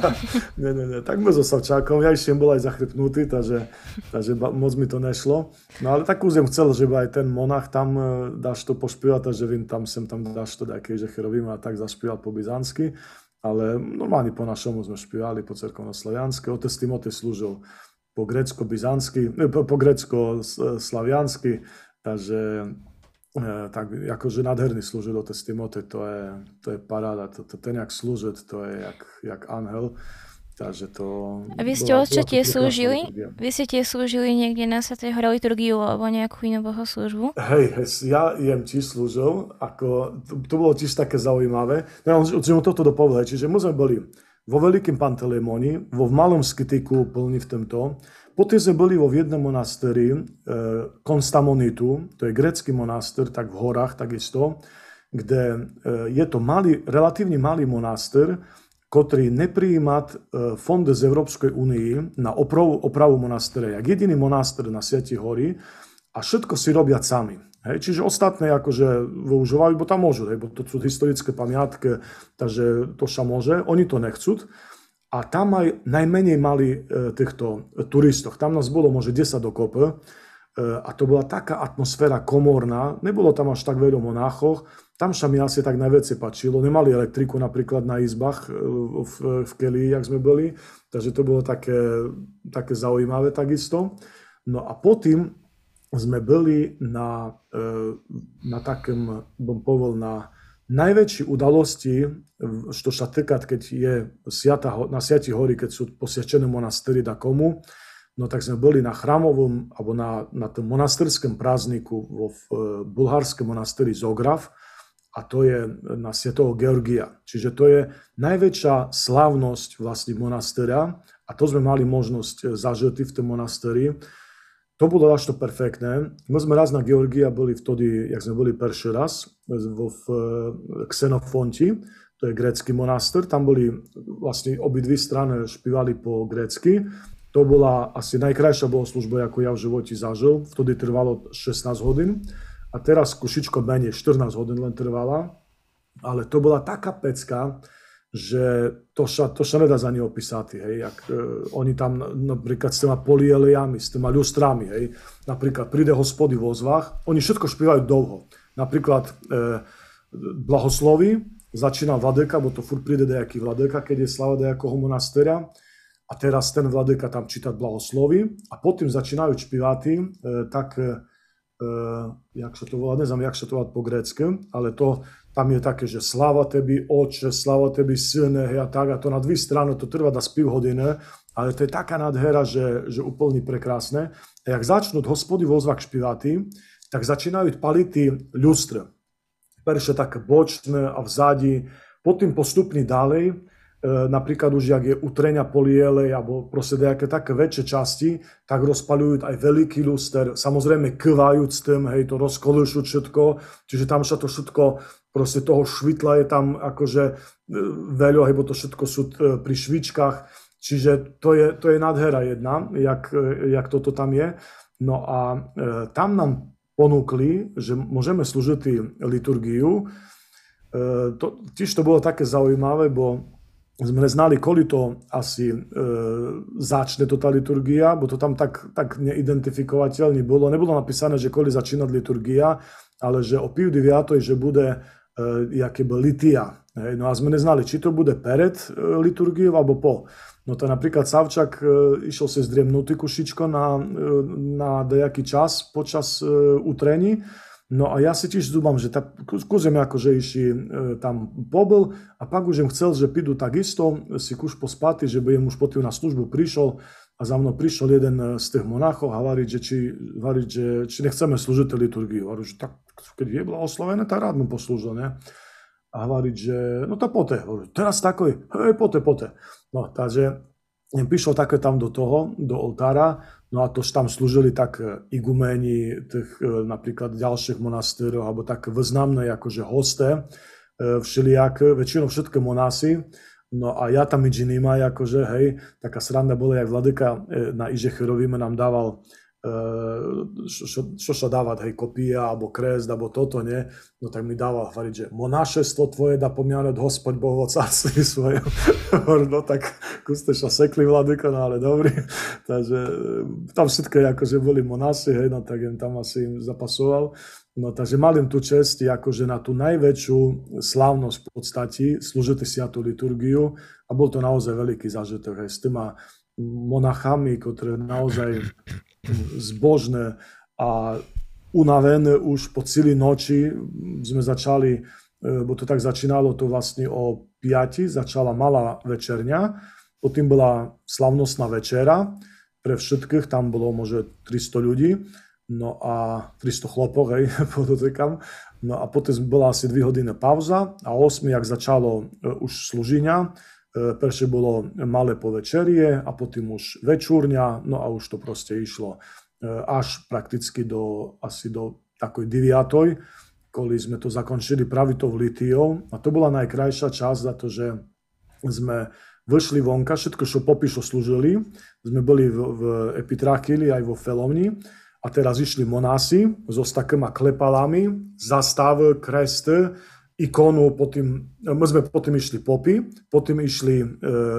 ne, ne, ne, tak my so Savčákom, ja ešte bol aj zachrypnutý, takže, takže moc mi to nešlo. No ale tak už chcel, že aj ten monach tam e, dáš to pošpívať, takže vím, tam sem tam dáš to nejaké, že cherovím a tak zašpívať po byzantsky. Ale normálne po našomu sme špívali, po cerkovno-slaviansky. Otec Timotej slúžil po grecko-byzantsky, po, po grecko-slaviansky, takže e, tak akože nádherný slúžil otec Timotej, to je, to je paráda, to, to, ten jak slúžit, to je jak, jak anhel. Takže to... A vy ste otče tie slúžili? Vy ste tie slúžili niekde na Svetej hore liturgiu alebo nejakú inú bohoslúžbu? Hej, hej, ja jem tiež slúžil, ako, to, to bolo tiež také zaujímavé. No, že toto dopovedať, čiže my sme boli vo Veľkým Pantelémoni, vo malom skytiku plní v tomto. Poté sme boli vo jednom monastéri, e, Konstamonitu, to je grecký monastér, tak v horách takisto, kde e, je to malý, relatívne malý monastér, ktorý nepríjma e, fond z Európskej únii na opravu, opravu monastéra. Jak jediný monastér na Sieti hory a všetko si robia sami. Hej, čiže ostatné akože využívajú, bo tam môžu, hej, bo to sú historické pamiatky, takže to sa môže. Oni to nechcú. A tam aj najmenej mali e, týchto turistov. Tam nás bolo možno 10 dokopy. E, a to bola taká atmosféra komorná. Nebolo tam až tak veľa monáchov. Tam sa mi asi tak najviac páčilo. Nemali elektriku napríklad na izbách e, v, v Kelii, jak sme boli. Takže to bolo také, také zaujímavé takisto. No a potom sme byli na, e, na takém, bom povedal, na najväčší udalosti, što sa týka, keď je siata, na Siati hory, keď sú posviečené monastéry da komu, no tak sme boli na chrámovom, alebo na, na tom monastérskom prázdniku vo v, e, bulharskom monastéri Zograf, a to je na Svetého Georgia. Čiže to je najväčšia slávnosť vlastne monastéra a to sme mali možnosť zažiť v tom monastéri. To bolo až to perfektné. My sme raz na Georgia boli vtedy, jak sme boli prvý raz, v, v Xenofonti, to je grécky monastýr, tam boli vlastne obidvi strany špívali po grécky. To bola asi najkrajšia bohoslužba, ako ja v živote zažil. Vtedy trvalo 16 hodín a teraz kušičko menej, 14 hodín len trvala. Ale to bola taká pecka, že to sa, to sa nedá za ne opísať, hej, jak, e, oni tam napríklad s týma polieliami, s týma ľustrami, hej, napríklad príde hospody vo ozvách, oni všetko špívajú dlho. Napríklad e, blahosloví, začína vladeka, bo to furt príde nejaký vladeka, keď je slava nejakého monastera, a teraz ten vladeka tam čítať blahoslovy a potom začínajú špiváty, e, tak, e, e, jak sa to volá, neznám, jak sa to volá po grécky, ale to tam je také, že sláva tebi oče, sláva tebi syne, a tak, a to na dve strany, to trvá da spiv hodiny, ale to je taká nádhera, že, že úplne prekrásne. A jak začnú hospody vozvak špiváty, tak začínajú paliť ľustre. Perše také bočné a vzadi, potom postupne ďalej, E, napríklad už, jak je utrenia polielej alebo proste nejaké také väčšie časti, tak rozpaľujú aj veľký luster, samozrejme kvajú s tým, hej, to rozkolujú všetko, čiže tam sa to všetko, proste toho švitla je tam akože e, veľa, hej, bo to všetko sú e, pri švičkách, čiže to je, to je nádhera jedna, jak, jak toto tam je. No a e, tam nám ponúkli, že môžeme slúžiť liturgiu. E, to, tiež to bolo také zaujímavé, bo sme neznali, koli to asi e, začne to tá liturgia, bo to tam tak, tak neidentifikovateľne bolo. Nebolo napísané, že koli začínať liturgia, ale že o viatoj, že bude e, jaké by litia. Hej. No a sme neznali, či to bude pred e, liturgiou alebo po. No to napríklad Savčak e, išiel si zdriemnutý kušičko na, e, na nejaký čas počas e, utrení No a ja si tiež zdúbam, že tak kúzem akože iši e, tam pobyl a pak už im chcel, že pídu takisto si kuš pospati, že by im už potom na službu prišiel a za mnou prišiel jeden e, z tých monachov a hovoriť, že či, hovoriť, že či nechceme slúžiť liturgiu. Hovorím, že tak, keď je blahoslovené, tak rád mu poslúžil, ne? A hovoriť, že no to pote. Hovorím, teraz takoj, hej, pote, pote. No, takže prišiel také tam do toho, do oltára, no a to tam slúžili tak e, iguméni tých e, napríklad ďalších monastérov, alebo tak významné akože hosté, e, všelijak, väčšinou všetké monásy, no a ja tam nič iným aj akože, hej, taká sranda bola, jak vladyka na Iže Cherovíme nám dával čo, čo sa dávať, hej, kopia, alebo kresť, alebo toto, nie, no tak mi dával hovoriť, že monášestvo tvoje da pomianať Hospod Boh o carství svojom. no tak kuste sa sekli vladyko, no ale dobrý. Takže tam všetko akože boli monáši, hej, no tak im tam asi im zapasoval. No takže mal im tú čest, akože na tú najväčšiu slávnosť v podstate slúžite si tú liturgiu a bol to naozaj veľký zážitok aj s týma monachami, ktoré naozaj zbožné a unavené už po celý noči. Sme začali, e, bo to tak začínalo to vlastne o 5, začala malá večerňa, potom bola slavnostná večera, pre všetkých, tam bolo možno 300 ľudí, no a 300 chlopov, hej, podotýkam. No a potom bola asi 2 hodiny pauza a 8, jak začalo e, už e, prvé bolo malé povečerie a potom už večúrňa, no a už to proste išlo e, až prakticky do, asi do takoj 9. Koli sme to zakončili pravitou litiou a to bola najkrajšia časť za to, že sme vyšli vonka, všetko, čo popíšo slúžili, sme boli v, v Epitrakili aj vo Felovni a teraz išli monási so takýma klepalami, zastav, kresty, ikonu, potom, my sme potom išli popy, potom išli e,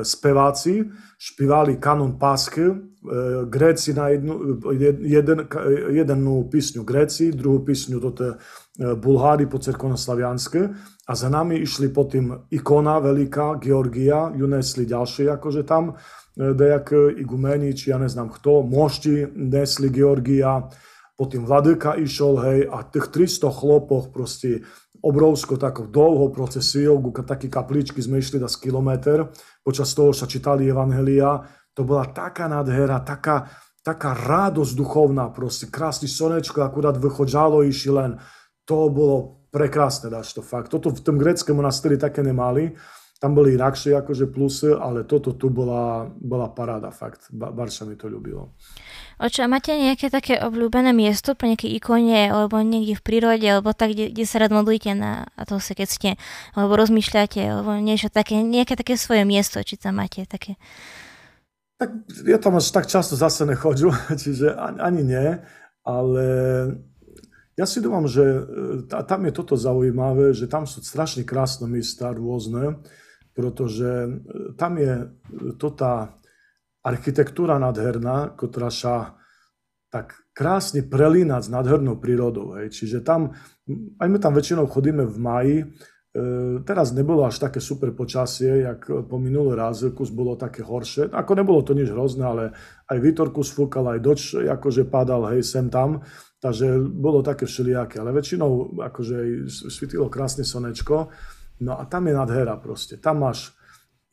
speváci, špívali kanon pásky, e, Gréci na jednu, jeden, jednu písňu Gréci, druhú písňu toto e, Bulhári po cerkovnoslavianske a za nami išli potom ikona veľká, Georgia, ju nesli ďalšie akože tam, dejak igumeni, či ja neznám kto, mošti nesli Georgija, potom vladyka išol, hej, a tých 300 chlopoch proste obrovsko tako dlho procesijou, taký kapličky sme išli da kilometr, počas toho sa čítali Evangelia, to bola taká nádhera, taká, taká radosť duchovná, proste krásny slnečko, akurát vychodžalo iši len, to bolo prekrásne, dáš to fakt. Toto v tom greckom monastýri také nemali, tam boli inakšie akože plusy, ale toto tu bola, bola paráda, fakt. Bar sa mi to ľúbilo. Očo, a máte nejaké také obľúbené miesto pre nejaké ikone, alebo niekde v prírode, alebo tak, kde, kde sa rád modlíte na a to sa keď ste, alebo rozmýšľate, alebo niečo také, nejaké také svoje miesto, či tam máte také? Tak ja tam až tak často zase nechodžu, čiže ani, ani nie, ale ja si dúfam, že e, tam je toto zaujímavé, že tam sú strašne krásne miesta rôzne, pretože e, tam je e, to tá architektúra nádherná, ktorá sa tak krásne prelína s nádhernou prírodou. Hej. Čiže tam, aj my tam väčšinou chodíme v maji, e, teraz nebolo až také super počasie, jak po minulý raz, kus bolo také horšie. Ako nebolo to nič hrozné, ale aj Vitor kus aj doč akože padal, hej, sem tam. Takže bolo také všelijaké, ale väčšinou akože svítilo krásne slnečko. No a tam je nadhera proste. Tam máš,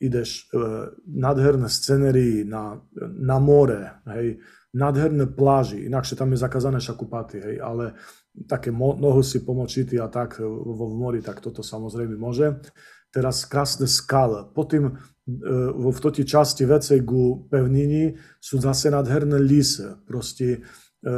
ideš e, nádherné scenérii na, na more, hej, nádherné pláži, inakšie tam je zakázané šakupaty, hej, ale také nohu si pomočity a tak vo, vo mori, tak toto samozrejme môže. Teraz krásne skale. Potom e, v toti časti vecej ku pevnini sú zase nádherné lise. Proste e,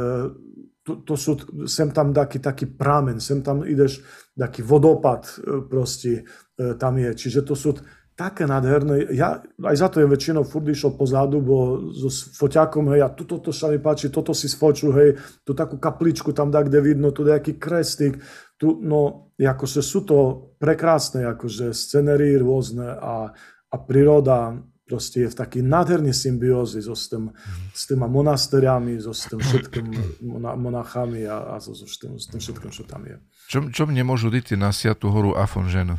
to, to sú, sem tam taký, taký prámen, sem tam ideš, taký vodopad e, proste e, tam je. Čiže to sú také nádherné. Ja aj za to je väčšinou furt išiel pozadu, bo so foťakom, hej, a tuto to sa mi páči, toto si sfoču, hej, tu takú kapličku tam dá, kde vidno, tu nejaký krestík. Tu, no, akože sú to prekrásne, akože scenéry rôzne a, a príroda proste je v taký nádherný symbiózy so s, tým, s týma monastériami, so s tým všetkým monachami a, a so, so, tým, s tým všetkým, čo tam je. Čo, čo nemôžu ísť na Siatu horu Afonženu?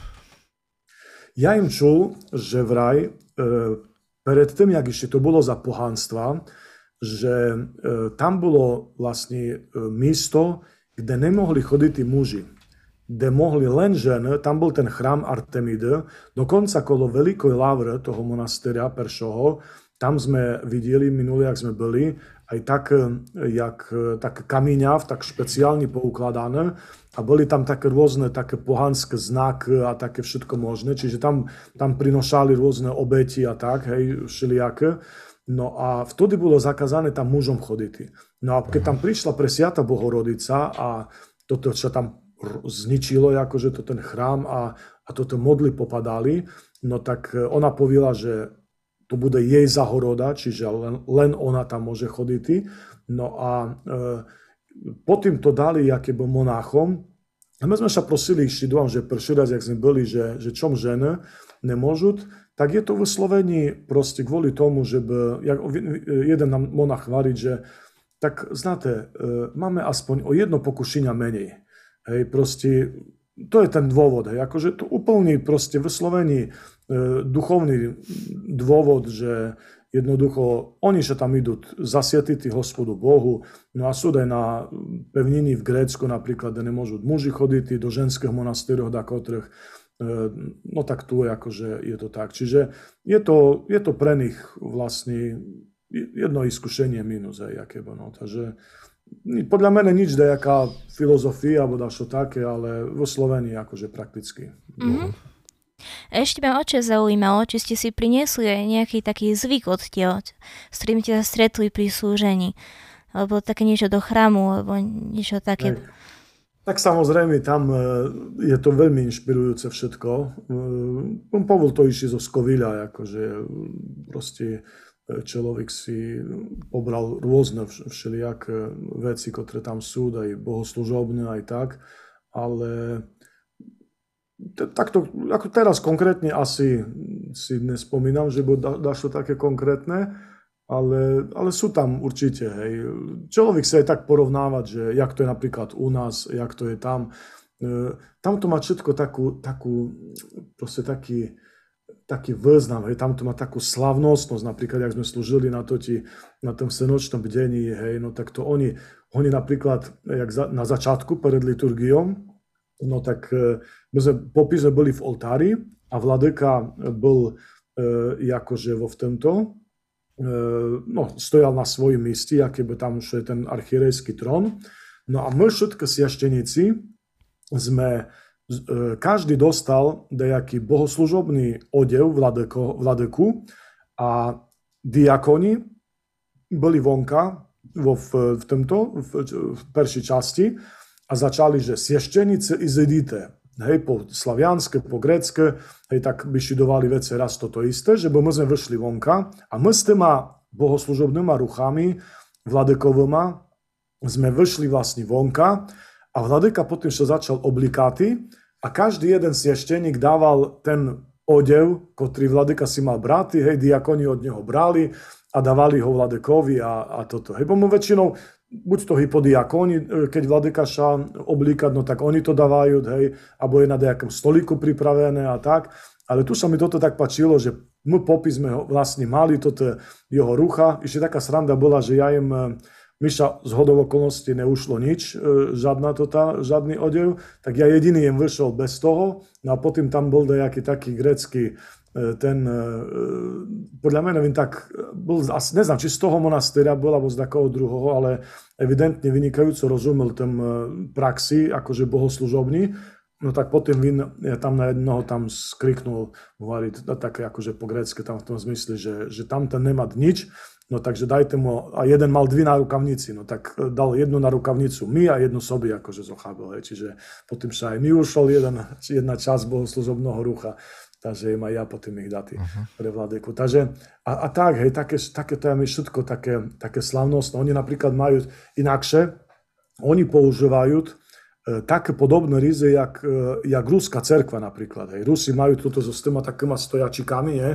Ja im čul, že vraj e, pred tým, jak ešte to bolo za pohanstva, že e, tam bolo vlastne e, miesto, kde nemohli chodiť tí muži. Kde mohli len ženy, tam bol ten chrám Artemide, dokonca kolo veľkoj lavre toho monastéria Peršoho, tam sme videli minulý, jak sme byli, aj tak, jak, tak kamíňav, tak špeciálne poukladané a boli tam také rôzne také pohanské znaky a také všetko možné, čiže tam, tam prinošali rôzne obeti a tak, hej, všelijaké. No a vtedy bolo zakázané tam mužom chodiť. No a keď tam prišla presiata Bohorodica a toto, čo tam zničilo akože to ten chrám a, a toto modly popadali, no tak e, ona povila, že to bude jej zahoroda, čiže len, len ona tam môže chodiť. No a e, potom to dali jakýby monáchom, a my sme sa prosili, Šidom, že prvý raz, jak sme boli, že, že čom ženy nemôžu, tak je to vyslovení proste kvôli tomu, že by, jak jeden nám monach variť, že tak znáte, e, máme aspoň o jedno pokušenia menej. Hej, proste to je ten dôvod, hej, akože to úplný proste vyslovení e, duchovný dôvod, že Jednoducho, oni sa tam idú zasvietiť hospodu Bohu, no a sú aj na pevniny v Grécku napríklad, kde nemôžu muži chodiť do ženského monastýrov, da kotrých, e, no tak tu je akože je to tak. Čiže je to, je to pre nich vlastne jedno iskušenie minus, aj aké no. Takže podľa mene nič dejaká filozofia alebo dašo také, ale vo Slovenii akože prakticky. Mm-hmm. Ešte ma oče zaujímalo, či ste si priniesli aj nejaký taký zvyk od tieho, s ktorým ste sa stretli pri slúžení. Alebo také niečo do chrámu, alebo niečo také. Tak, tak samozrejme, tam e, je to veľmi inšpirujúce všetko. E, Povol to išli zo Skoviľa, akože proste e, človek si pobral rôzne všelijaké veci, ktoré tam sú, aj bohoslužobné, aj tak, ale takto, ako teraz konkrétne asi si nespomínam, že by dašlo také konkrétne, ale, ale sú tam určite, hej. Človek sa aj tak porovnávať, že jak to je napríklad u nás, jak to je tam. E, tam to má všetko takú, takú proste taký, taký význam, hej, tam to má takú slavnostnosť, napríklad, jak sme slúžili na, to, na tom senočnom bdení, hej, no tak to oni, oni napríklad, jak za, na začiatku pred liturgiom, no tak e, my sme, sme boli v oltári a vladyka bol e, akože vo v tomto, e, no, stojal na svojom míste, aký by tam už je ten archierejský trón. No a my všetky siaštenici sme, e, každý dostal nejaký bohoslužobný odev vladyko, vladyku a diakoni boli vonka vo, v, v tomto, v, v prvej časti a začali, že sieščenice izidite, hej, po slavianske, po grécke, hej, tak by šidovali veci raz toto isté, že by my sme vyšli vonka a my s týma bohoslužobnými ruchami vladekovými sme vyšli vlastne vonka a vladyka potom sa začal oblikáty a každý jeden siešteník dával ten odev, ktorý vladyka si mal brať, hej, diakoni od neho brali a dávali ho vladekovi a, a toto. Hej, bo mu väčšinou buď to hypodiakoni, e, keď vladykaša oblíkať, no tak oni to dávajú, hej, alebo je na nejakom stoliku pripravené a tak. Ale tu sa mi toto tak pačilo, že my popis sme vlastne mali, toto jeho rucha. Ešte taká sranda bola, že ja im e, Miša z hodov okolností neušlo nič, e, žiadna tota, žiadny odev, tak ja jediný jem vyšiel bez toho, no a potom tam bol nejaký taký grecký ten, podľa mňa neviem, tak bol, asi, neznám, či z toho monastéra bol, alebo z takého druhého, ale evidentne vynikajúco rozumel tým praxi, akože bohoslužobní, no tak potom vin, ja tam na jednoho tam skriknul, hovorí, také akože po grécky tam v tom zmysle, že, že tam ten nemá nič, no takže dajte mu, a jeden mal dvi na rukavnici, no tak dal jednu na rukavnicu my a jednu sobi akože zochábil, čiže potom sa aj mi ušol jeden, jedna časť bohoslužobného rucha takže im aj ja potom ich dati uh-huh. pre vladeku. Takže, a, a tak, hej, také, také to je mi všetko také, také slavnostné. Oni napríklad majú inakšie, oni používajú e, také podobné rizy, jak, e, jak ruská cerkva napríklad. Hej. Rusi majú toto so s týma takýma stojačikami, je.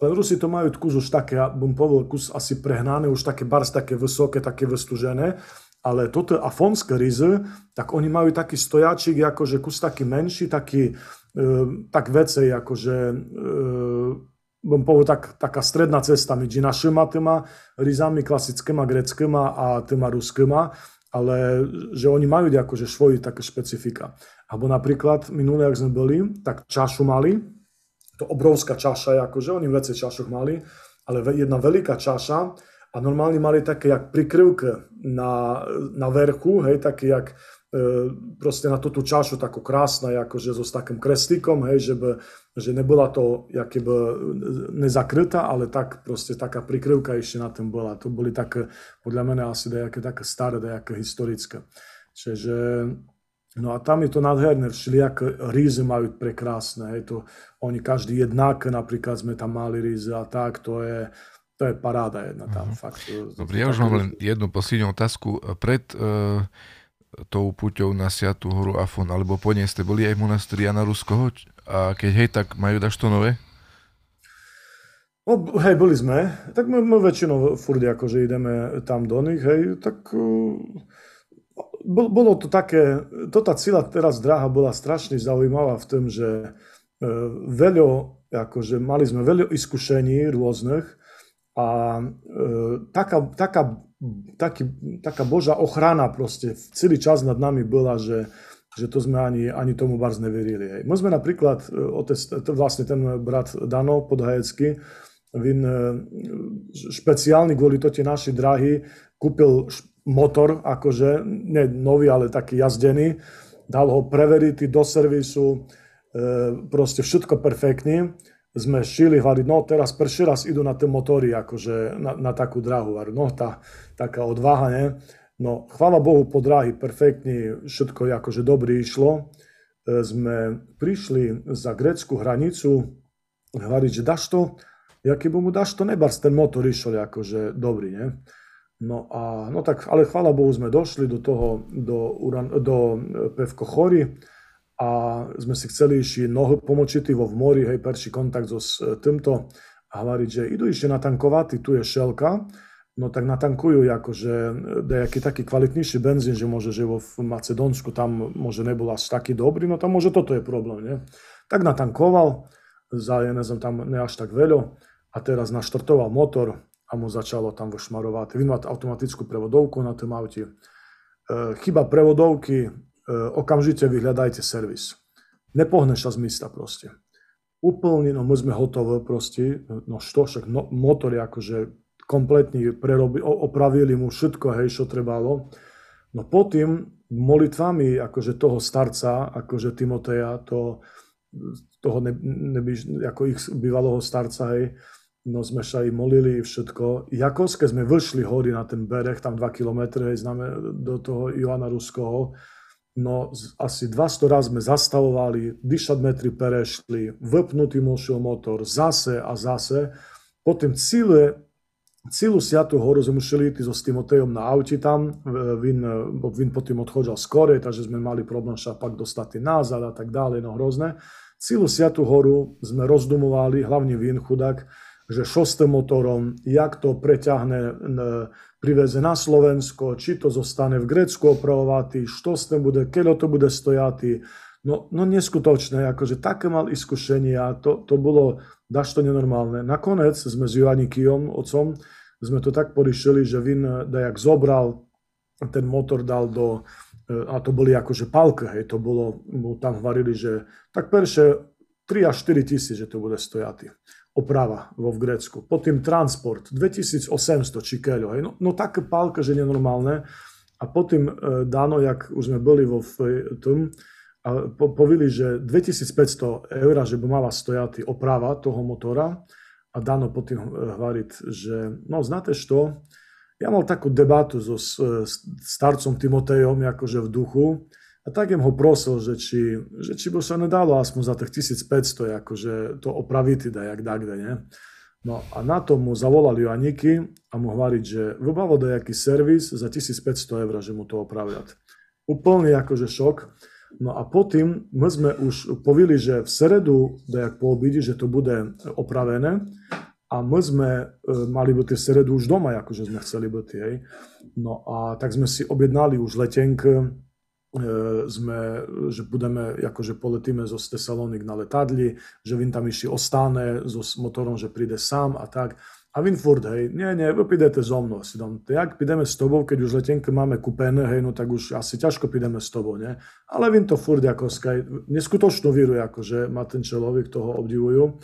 len Rusi to majú kus už také, bym povedal, kus asi prehnané, už také bars také vysoké, také vystúžené, ale toto afonské rizy, tak oni majú taký stojačik, akože kus taký menší, taký, tak vecej, akože bym ehm, povedal, tak, taká stredná cesta medzi našima týma rizami klasickýma, greckýma a týma ruskýma, ale že oni majú akože svoje také špecifika. Alebo napríklad minulé, ak sme boli, tak čašu mali, to obrovská čaša je akože, oni vece čašok mali, ale jedna veľká čaša a normálne mali také jak prikryvke na, na verchu, hej, také jak proste na túto čašu takú krásna, akože so s takým krestíkom, hej, že, by, že nebola to by nezakrytá, ale tak proste taká prikryvka ešte na tom bola. To boli také, podľa mňa asi nejaké také staré, nejaké historické. Čiže, no a tam je to nádherné, všelijaké rízy majú prekrásne, hej, to, oni každý jednak, napríklad sme tam mali rízy a tak, to je, to je paráda jedna tam. Uh-huh. Fakt, Dobre, ja už mám len jednu poslednú otázku. Pred uh, tou puťou na Siatu horu Afon, alebo po nej ste boli aj v monastri Jana Ruskoho? A keď hej, tak majú daš to nové? No, hej, boli sme. Tak my, my väčšinou furt akože ideme tam do nich, hej, tak uh, bolo to také, to tá cíla teraz dráha bola strašne zaujímavá v tom, že uh, veľo, akože mali sme veľa iskušení rôznych a uh, taká, taká, Mm. taký, taká Božia ochrana proste celý čas nad nami bola, že, že to sme ani, ani tomu Bars neverili. Hej. My sme napríklad, e, otec, to vlastne ten brat Dano podhajecký, Vin e, špeciálny kvôli to tie naši drahy kúpil motor, akože, ne nový, ale taký jazdený, dal ho preveriť do servisu, e, proste všetko perfektne sme šili, hovorí, no teraz prvý raz idú na tie motory, akože na, na takú drahu. No tá, taká odvaha, ne? No, chvála Bohu, po dráhy perfektne, všetko akože dobre išlo. Sme prišli za grécku hranicu, hovorí, že dáš to, ja keby mu dáš to nebars, ten motor išiel akože dobrý, nie? No a, no tak, ale chvála Bohu sme došli do toho, do, Uran, do e, Pevko Chory a sme si chceli ešte mnoho pomočitivo v mori, hej, perší kontakt so s e, týmto a hovoriť, že idú ešte natankovať, tu je šelka, no tak natankujú akože e, nejaký taký kvalitnejší benzín, že môže, že vo Macedónsku tam môže nebol až taký dobrý, no tam môže toto je problém, nie? Tak natankoval, za, ja neviem, tam ne až tak veľo a teraz naštartoval motor a mu začalo tam vošmarovať. Vy automatickú prevodovku na tom aute. E, chyba prevodovky okamžite vyhľadajte servis. Nepohneš sa z místa proste. Úplne, no my sme hotové proste, no što, však no, motor je akože kompletne prerobi, opravili mu všetko, hej, čo trebalo. No potom molitvami akože toho starca, akože Timoteja, to, toho ne, nebyš, ako ich bývalého starca, hej, no sme sa i molili všetko. Jakovské sme vyšli hory na ten bereh, tam 2 km známe do toho Joana Ruskoho. No asi 200 raz sme zastavovali, 10 metry perešli, vypnutý mošiel motor, zase a zase. Potom celé, celú Siatu horu sme museli ísť so Timotejom na auti tam, vin, vin potom odchodil skore, takže sme mali problém sa pak dostať nazad a tak ďalej, no hrozné. Celú Siatu horu sme rozdumovali, hlavne Vin chudák, že šostým motorom, jak to preťahne, priveze na Slovensko, či to zostane v Grécku opravovať, što s tým bude, keď to bude stojatý. No, no neskutočné, akože také mal iskušenie a to, to bolo daž to nenormálne. Nakonec sme s Joanikijom, otcom, sme to tak porišili, že Vin dajak zobral, ten motor dal do, a to boli akože palky, hej, to bolo, mu tam hovorili, že tak perše 3 až 4 tisíc, že to bude stojatý oprava vo v Grécku. Potom transport, 2800 čikeľov. No, no také pálka, že nenormálne. A potom e, Dano, jak už sme boli vo v tom, a po, povili, že 2500 eur, že by mala stojať oprava toho motora. A Dano potom hovorí, že no znáte što, ja mal takú debatu so starcom Timotejom, akože v duchu, a tak im ho prosil, že či, že či by sa nedalo aspoň za tých 1500 akože to opraviť, da jak dakde, nie? No a na to mu zavolali Joaniky a mu hovoriť, že vybavo nejaký servis za 1500 eur, že mu to opravia. Úplný akože šok. No a potom my sme už povili, že v sredu, dajak po obidi, že to bude opravené a my sme e, mali byť v sredu už doma, akože sme chceli byť, hej. No a tak sme si objednali už letenky, sme, že budeme, akože poletíme zo Tesalonik na letadli, že Vin tam ešte ostane so motorom, že príde sám a tak. A Vin furt, hej, nie, nie, vy pídete so mnou. Si dám, jak pídeme s tobou, keď už letenky máme kúpené, hej, no tak už asi ťažko pídeme s tobou, nie? Ale Vin to furt ako skaj, neskutočnú víru, akože má ten človek, toho obdivujú.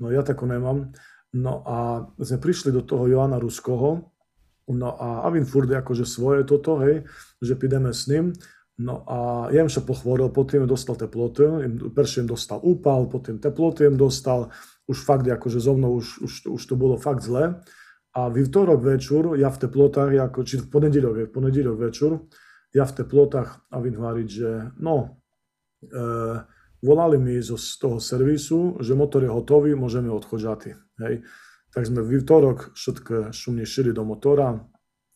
No ja tako nemám. No a sme prišli do toho Joana Ruskoho, no a Avin furt akože svoje toto, hej, že pídeme s ním. No a ja im sa pochvoril, potom dostal teploty, peršie im dostal úpal, potom teploty im dostal, už fakt akože zo mnou už, už, už to bolo fakt zle. A v vtorok večer, ja v teplotách, ako, či v ponedíľok, v ponedíľok večer, ja v teplotách a vím hovoriť, že no, e, volali mi zo, z toho servisu, že motor je hotový, môžeme odchodzať. Hej. tak sme v výtorok všetko šumne šili do motora.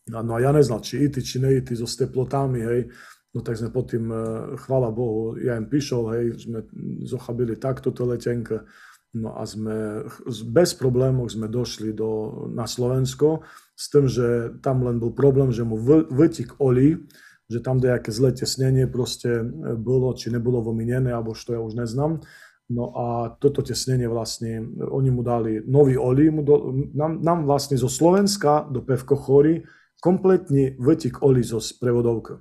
No a ja neznal, či iti, či neiti so teplotami, hej. No tak sme potom, chvála Bohu, ja im prišiel, hej, sme zochabili takto to letenke. No a sme bez problémov sme došli do, na Slovensko s tým, že tam len bol problém, že mu vytik olí, že tam nejaké zlé tesnenie proste bolo, či nebolo vominené, alebo što ja už neznám. No a toto tesnenie vlastne, oni mu dali nový olí, mu do, nám, nám vlastne zo Slovenska do Pevko Chory kompletne vytik olí zo sprevodovky.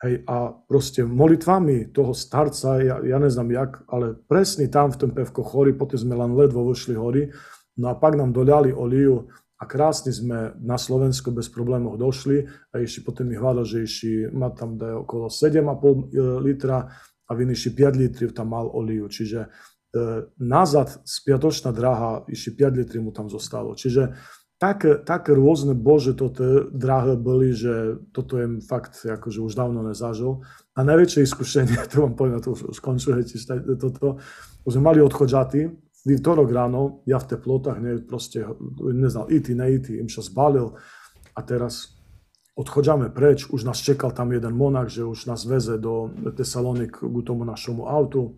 Hej, a proste molitvami toho starca, ja, ja neznám jak, ale presne tam v tom pevko chory, potom sme len ledvo vyšli hory, no a pak nám doľali oliu a krásne sme na Slovensko bez problémov došli a ešte potom mi hľadal, že ešte má tam da okolo 7,5 e, litra a vin ešte 5 litrov tam mal oliu, čiže e, nazad spiatočná draha ešte 5 litrov mu tam zostalo. Čiže také, také rôzne bože toto drahé boli, že toto je fakt akože už dávno nezažil. A najväčšie iskušenie, to vám poviem, to už skončuje toto, už sme mali odchodžaty, výtorok ráno, ja v teplotách, ne, proste neznal iti, neiti, im sa zbalil a teraz odchodzamy preč, už nás čekal tam jeden monach, že už nás veze do Tesalonik k tomu našemu autu.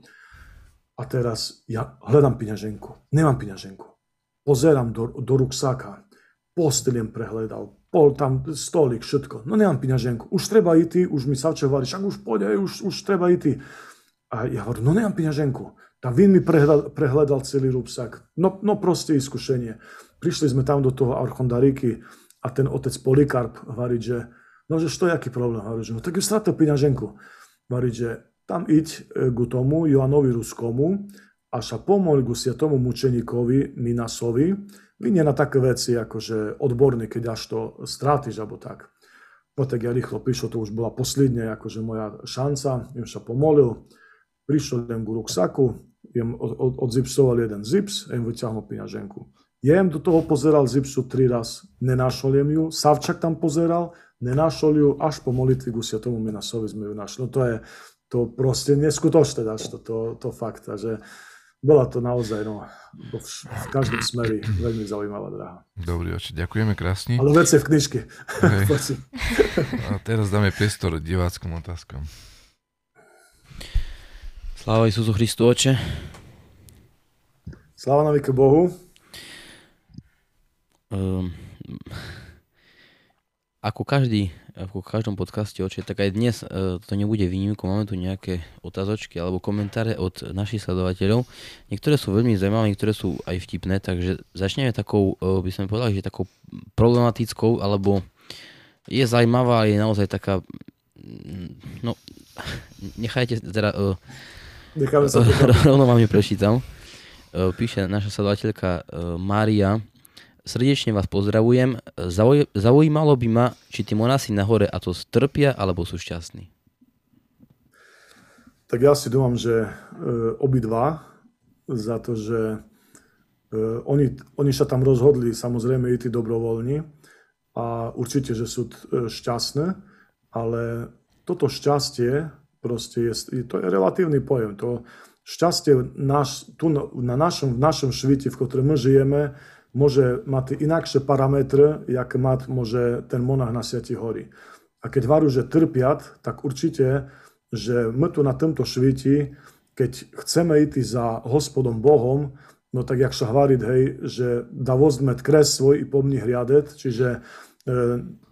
A teraz ja hľadám peňaženku, nemám peňaženku. Pozerám do, do ruksáka, posteliem prehľadal, pol tam stolík, všetko. No nemám peňaženku, už treba ísť, už mi Savče však už pôjde, už, už treba ísť. A ja hovorím, no nemám peňaženku. Tam vin mi prehľadal, prehľadal celý rúbsak. No, no proste iskušenie. Prišli sme tam do toho Archondaríky a ten otec Polikarp hovorí, že no, že što je aký problém? Hovorí, že no tak ju stratil peňaženku. Hovorí, že tam iď e, ku tomu Joanovi Ruskomu a sa pomoľ ku tomu mučeníkovi Minasovi, vy nie na také veci, akože odborný, keď až to strátiš, alebo tak. Potek ja rýchlo prišiel, to už bola posledne, akože moja šanca, im sa pomolil, prišiel len ku ruksaku, im od, od, odzipsoval jeden zips a im vyťahol peňaženku. Ja im do toho pozeral zipsu tri raz, nenašol jem ju, Savčak tam pozeral, nenašol ju, až po molitvi ku tomu Minasovi sme ju našli. No to je to proste neskutočné, to, to, to fakt, že bola to naozaj no, v, v každom smeri veľmi zaujímavá dráha. Dobrý oči, ďakujeme krásne. Ale veci v knižke. A teraz dáme priestor diváckom otázkom. Sláva Isusu Christu, oče. Sláva na Bohu. Um, ako každý v každom podcaste oče, tak aj dnes e, to nebude výnimkou. Máme tu nejaké otázočky alebo komentáre od našich sledovateľov. Niektoré sú veľmi zaujímavé, niektoré sú aj vtipné, takže začneme takou, e, by som povedal, že takou problematickou, alebo je zaujímavá, je naozaj taká, mm, no, nechajte teda, Necháme sa rovno vám ju prečítam. Píše naša sledovateľka Mária, Srdečne vás pozdravujem. Zauj- zaujímalo by ma, či tí monasi na hore a to strpia, alebo sú šťastní. Tak ja si dúfam, že e, obidva za to, že e, oni, oni sa tam rozhodli samozrejme ísť dobrovoľní a určite, že sú e, šťastné, ale toto šťastie proste je, to je relatívny pojem. To šťastie naš, tu na našom, v našom švite, v ktorom my žijeme, może mať inaksze parametry, jak mat może ten monach na Świętej Hory. A keď varu, že trpiat, tak určite, že my tu na tomto šviti, keď chceme ísť za hospodom Bohom, no tak jak sa hej, že da vozmet kres svoj i pomni hriadet, čiže e,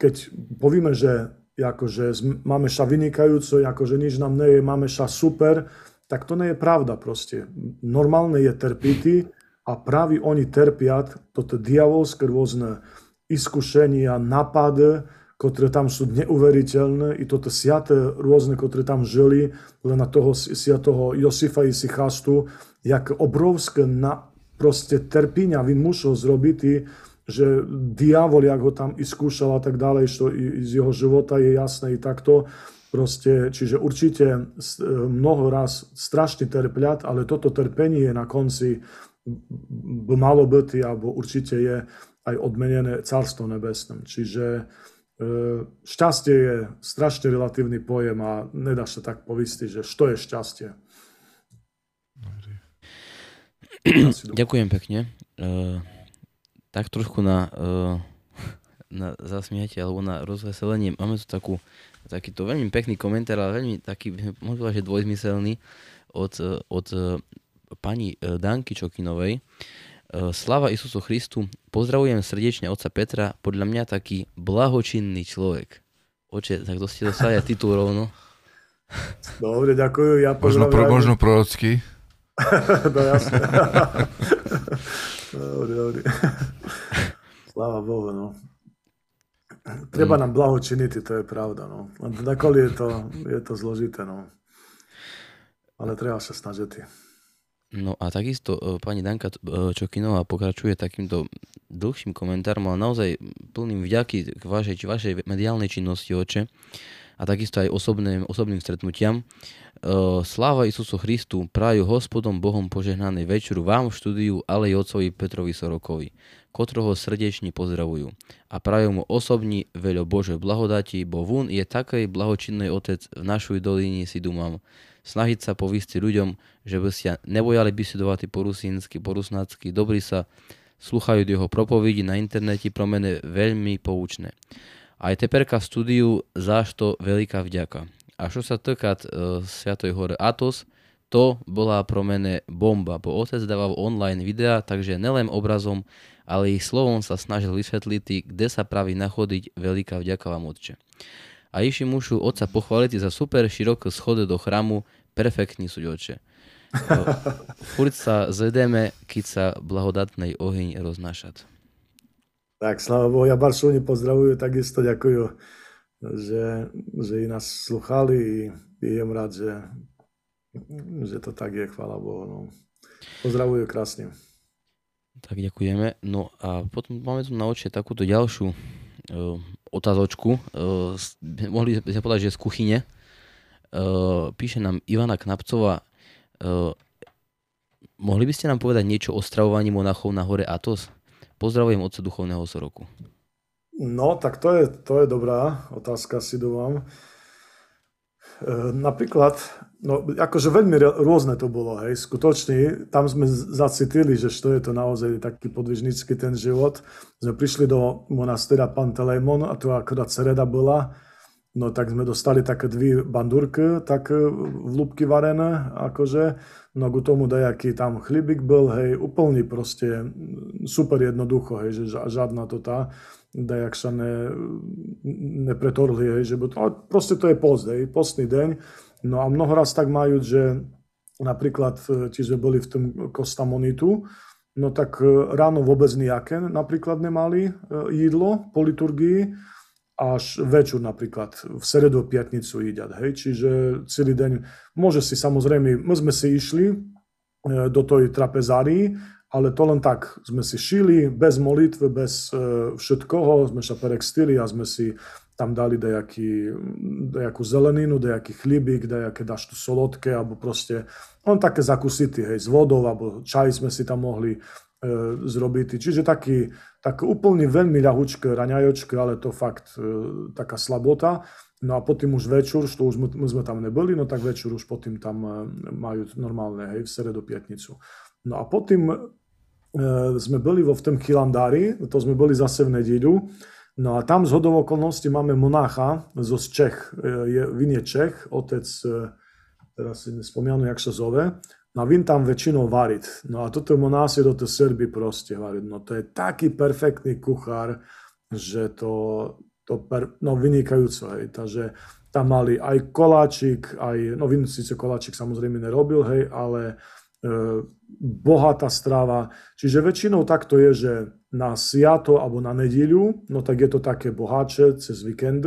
keď povieme, že akože máme sa vynikajúco, akože nič nám nie je, máme sa super, tak to nie je pravda proste. Normálne je trpiti, a pravi oni trpiat toto diavolské rôzne iskušenia, napady, ktoré tam sú neuveriteľné, i toto siaté rôzne, ktoré tam žili, len na toho siatého Josifa i Sichastu, jak obrovské na, proste trpíňa vin musel zrobiť, že diavol, jak ho tam iskúšal a tak ďalej, što z jeho života je jasné i takto, Proste, čiže určite mnoho raz strašne trpľať, ale toto trpenie je na konci by malo byť, alebo určite je aj odmenené Carstvo nebesným. Čiže e, šťastie je strašne relatívny pojem a nedá sa tak povistiť, že čo je šťastie. Ďakujem pekne. E, tak trošku na, uh, na zasmiatie alebo na rozveselenie. Máme tu takú, takýto veľmi pekný komentár, ale veľmi taký, možno že dvojzmyselný od, od pani Danky Čokinovej. Slava Isusu Christu, pozdravujem srdečne oca Petra, podľa mňa taký blahočinný človek. Oče, tak to ste dostali aj titul rovno. Dobre, ďakujem. Ja možno, pro, možno prorocky. no jasne. dobre, dobre. Sláva Bohu, no. Treba mm. nám blahočiniť, to je pravda, no. Nakoli je to, je to zložité, no. Ale treba sa snažiť. No a takisto e, pani Danka e, Čokinová pokračuje takýmto dlhším komentárom, ale naozaj plným vďaky k vašej, či vašej mediálnej činnosti, oče, a takisto aj osobným, osobným stretnutiam. E, sláva Isusu Christu, praju hospodom Bohom požehnanej večeru vám v štúdiu, ale aj otcovi Petrovi Sorokovi, kotroho srdečne pozdravujú. A prajú mu osobní veľo Bože blahodati, bo vún je takej blahočinnej otec v našej dolíni si dumám snažiť sa povistiť ľuďom, že by sa nebojali bysudovať po rusínsky, po rusnácky, dobrí sa sluchajú jeho propovidi na internete pro mene veľmi poučné. Aj teperka v studiu zášto veľká vďaka. A čo sa týka uh, Sviatoj hore Atos, to bola pro mene bomba, bo otec dával online videa, takže nelen obrazom, ale ich slovom sa snažil vysvetliť, kde sa praví nachodiť veľká vďaka vám otče a išli mušu otca pochváliť za super široké schody do chrámu, perfektní sú oče. Furt sa zvedeme, keď sa blahodatnej oheň roznášať. Tak, sláva Bohu, ja Baršovne pozdravujú, takisto ďakujú, že, že i nás sluchali i jem rád, že, že to tak je, chvála Bohu. No. Pozdravujú krásne. Tak ďakujeme. No a potom máme tu na oči takúto ďalšiu uh, otázočku. Uh, mohli sme povedať, že z kuchyne. Uh, píše nám Ivana Knapcová. Uh, mohli by ste nám povedať niečo o stravovaní monachov na hore Atos? Pozdravujem otca duchovného Soroku. No, tak to je, to je dobrá otázka, si dúvam. E, napríklad, no akože veľmi rôzne to bolo, hej, skutočne, tam sme zacitili, že čo je to naozaj taký podvižnický ten život. Sme prišli do monastera Pantelémon a to akorát sereda bola, no tak sme dostali také dve bandurky, tak e, v lúbky varené, akože, no k tomu dajaký tam chlibik byl, hej, úplný proste super jednoducho, hej, že žiadna to tá dajak sa ne, nepretorhli, hej, že to, ale proste to je post, hej, postný deň. No a mnoho raz tak majú, že napríklad, či sme boli v tom Kostamonitu, no tak e, ráno vôbec nejaké napríklad nemali jídlo po liturgii, až večer napríklad v sredu piatnicu jídať. Hej? Čiže celý deň môže si samozrejme, my sme si išli do tej trapezárii ale to len tak sme si šili, bez molitve, bez e, všetkoho, sme sa perekstili a sme si tam dali dejaký, dejakú zeleninu, dejaký chlibík, dejaké dašto solodké, alebo proste len také zakusity, hej, s vodou, alebo čaj sme si tam mohli e, zrobiť. Čiže taký, tak úplne veľmi ľahučké raňajočké, ale to fakt e, taká slabota. No a potom už večer, to už my, sme tam neboli, no tak večer už potom tam e, majú normálne, hej, v sredo, piatnicu. No a potom sme boli vo v tom Chilandári, to sme boli zase v nedíľu. No a tam z hodov okolností máme monácha zo z Čech, e, je, vin je Čech, otec, e, teraz si nespomínam, jak sa zove, no a vin tam väčšinou variť. No a toto monási do tej Serby proste variť. No to je taký perfektný kuchár, že to, to per, no vynikajúco, hej. Takže tam mali aj koláčik, aj, no vin síce koláčik samozrejme nerobil, hej, ale bohatá strava. Čiže väčšinou takto je, že na sviato alebo na nedíľu, no tak je to také bohatšie cez víkend,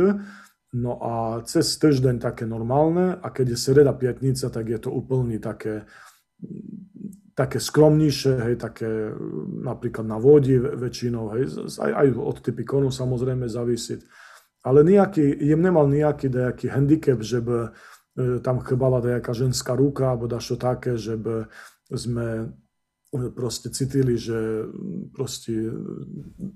no a cez týždeň také normálne a keď je sreda, piatnica, tak je to úplne také, také skromnejšie, hej, také napríklad na vodi väčšinou, hej, aj, aj od typikonu samozrejme závisí. Ale nejaký, jem nemal nejaký nejaký handicap, že by e, tam chybala nejaká ženská ruka, alebo dašo také, že by sme e, proste cítili, že proste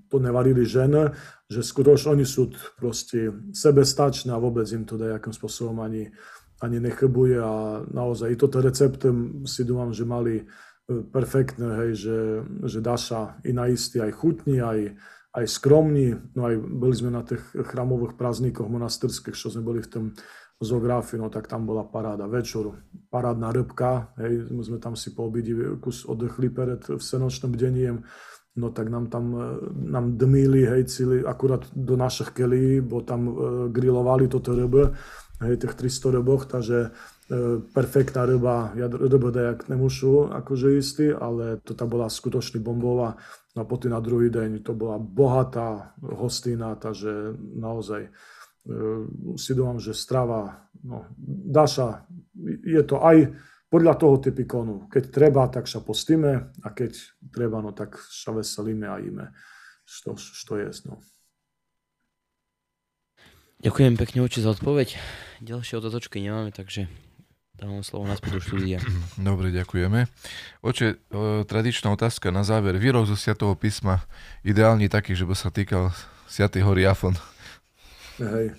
to nevarili ženy, že skutočne oni sú proste sebestačné a vôbec im to nejakým spôsobom ani, ani nechybuje a naozaj i toto recepty si dúfam, že mali perfektné, hej, že, že Daša i naistý aj chutný, aj, aj skromný, no aj boli sme na tých chramových prázdnikoch monastyrských, čo sme boli v tom zoografii, no tak tam bola paráda večer, parádna rybka, hej, sme tam si po obidi kus oddechli pred vsenočným bdeniem, no tak nám tam nám dmili, hej, cili akurát do našich kelí, bo tam e, grilovali toto ryby, hej, tých 300 ryboch, takže E, perfektná ryba, ja rybu dajak nemôžu akože istý, ale to tam bola skutočný bombová. No a potom na druhý deň to bola bohatá hostina, takže naozaj e, si domám, že strava, no, daša, je to aj podľa toho typy konu. Keď treba, tak sa postíme a keď treba, no tak sa veselíme a jíme, što, što je. No. Ďakujem pekne oči za odpoveď. Ďalšie otázočky nemáme, takže Dávam slovo naspäť do štúdia. Dobre, ďakujeme. Oče, o, tradičná otázka na záver. Výrok zo Sviatého písma ideálny taký, že by sa týkal Sviatej hory Afon. Hej.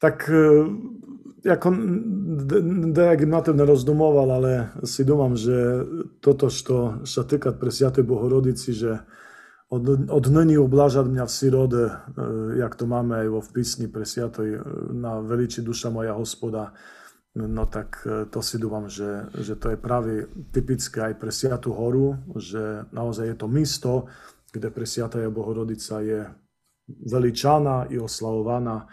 Tak e, ako Dejak na tým nerozdumoval, ale si domám, že toto, čo sa týka pre Sviatej Bohorodici, že od, od nyní oblážať mňa v sirode, e, jak to máme aj vo písni pre Sviatoj, e, na veliči duša moja hospoda, No tak to si dúfam, že, že to je práve typické aj pre Sviatú horu, že naozaj je to místo, kde pre Sviatá Bohorodica je veličaná i oslavovaná. E,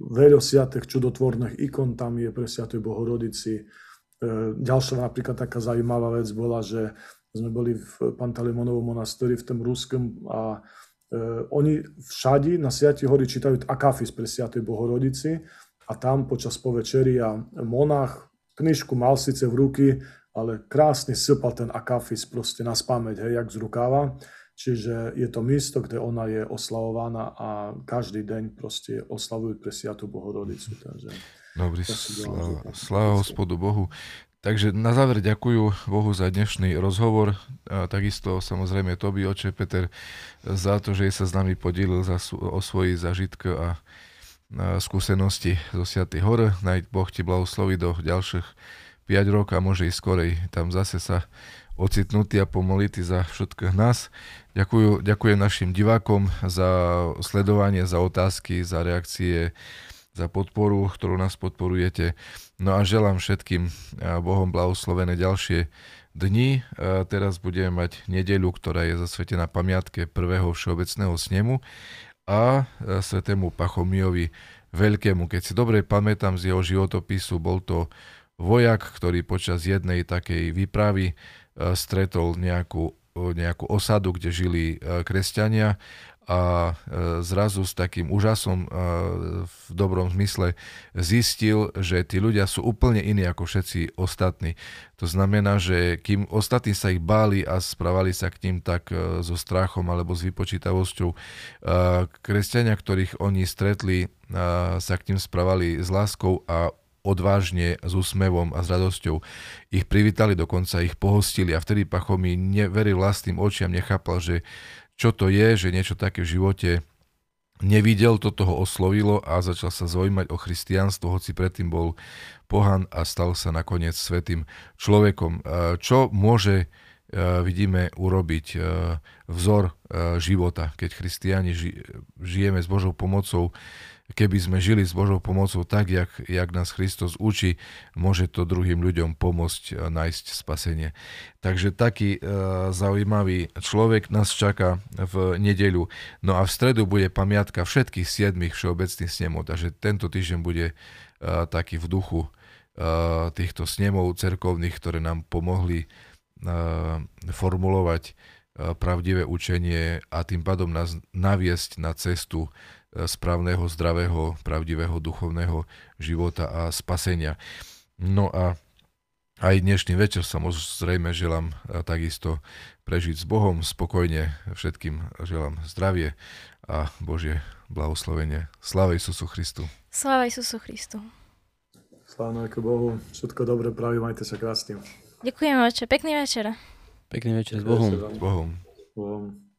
veľa sviatých čudotvorných ikon tam je pre Sviatej Bohorodici. E, ďalšia napríklad taká zaujímavá vec bola, že sme boli v Pantalimonovom monastíri v tom ruskom a oni všade na Sviatej hory čítajú akafis pre Sviatej Bohorodici a tam počas povečeria monach knižku mal síce v ruky, ale krásne sypal ten akafis proste na spameť, hej, jak z rukáva. Čiže je to místo, kde ona je oslavovaná a každý deň proste oslavujú pre Sviatú Bohorodicu. Takže Dobrý, sláva, sláva hospodu Bohu. Takže na záver ďakujú Bohu za dnešný rozhovor. A takisto samozrejme Tobi, oče Peter, za to, že sa s nami podielil za, o svojich zažitk a skúsenosti zo Sviatej hore. Naj Boh ti blahosloví do ďalších 5 rokov a môže ísť skorej tam zase sa ocitnutí a pomoliť za všetkých nás. Ďakujem, ďakujem našim divákom za sledovanie, za otázky, za reakcie, za podporu, ktorú nás podporujete. No a želám všetkým Bohom blahoslovené ďalšie dni. Teraz budeme mať nedeľu, ktorá je zasvetená pamiatke prvého všeobecného snemu a svetému Pachomiovi Veľkému. Keď si dobre pamätám z jeho životopisu, bol to vojak, ktorý počas jednej takej výpravy stretol nejakú, nejakú osadu, kde žili e, kresťania a e, zrazu s takým úžasom e, v dobrom zmysle zistil, že tí ľudia sú úplne iní ako všetci ostatní. To znamená, že kým ostatní sa ich báli a správali sa k ním tak so strachom alebo s vypočítavosťou, kresťania, ktorých oni stretli, sa k ním správali s láskou a odvážne, s úsmevom a s radosťou. Ich privítali, dokonca ich pohostili a vtedy Pachomi neveril vlastným očiam, nechápal, že čo to je, že niečo také v živote nevidel, to toho oslovilo a začal sa zaujímať o christianstvo, hoci predtým bol pohan a stal sa nakoniec svetým človekom. Čo môže vidíme urobiť vzor života, keď christiani žijeme s Božou pomocou keby sme žili s Božou pomocou tak, jak, jak nás Kristus učí, môže to druhým ľuďom pomôcť eh, nájsť spasenie. Takže taký uh, zaujímavý človek nás čaká v nedeľu. No a v stredu bude pamiatka všetkých siedmých všeobecných snemov, takže tento týždeň bude uh, taký v duchu uh, týchto snemov cerkovných, ktoré nám pomohli uh, formulovať uh, pravdivé učenie a tým pádom nás naviesť na cestu správneho, zdravého, pravdivého duchovného života a spasenia. No a aj dnešný večer samozrejme želám takisto prežiť s Bohom spokojne. Všetkým želám zdravie a Božie blahoslovenie. Sláva Isusu Christu. Sláva Isusu Christu. Sláva Bohu. Všetko dobre praví, majte sa krásne. Ďakujem, oče. Pekný večer. Pekný večer s Bohom. S Bohom. S Bohom.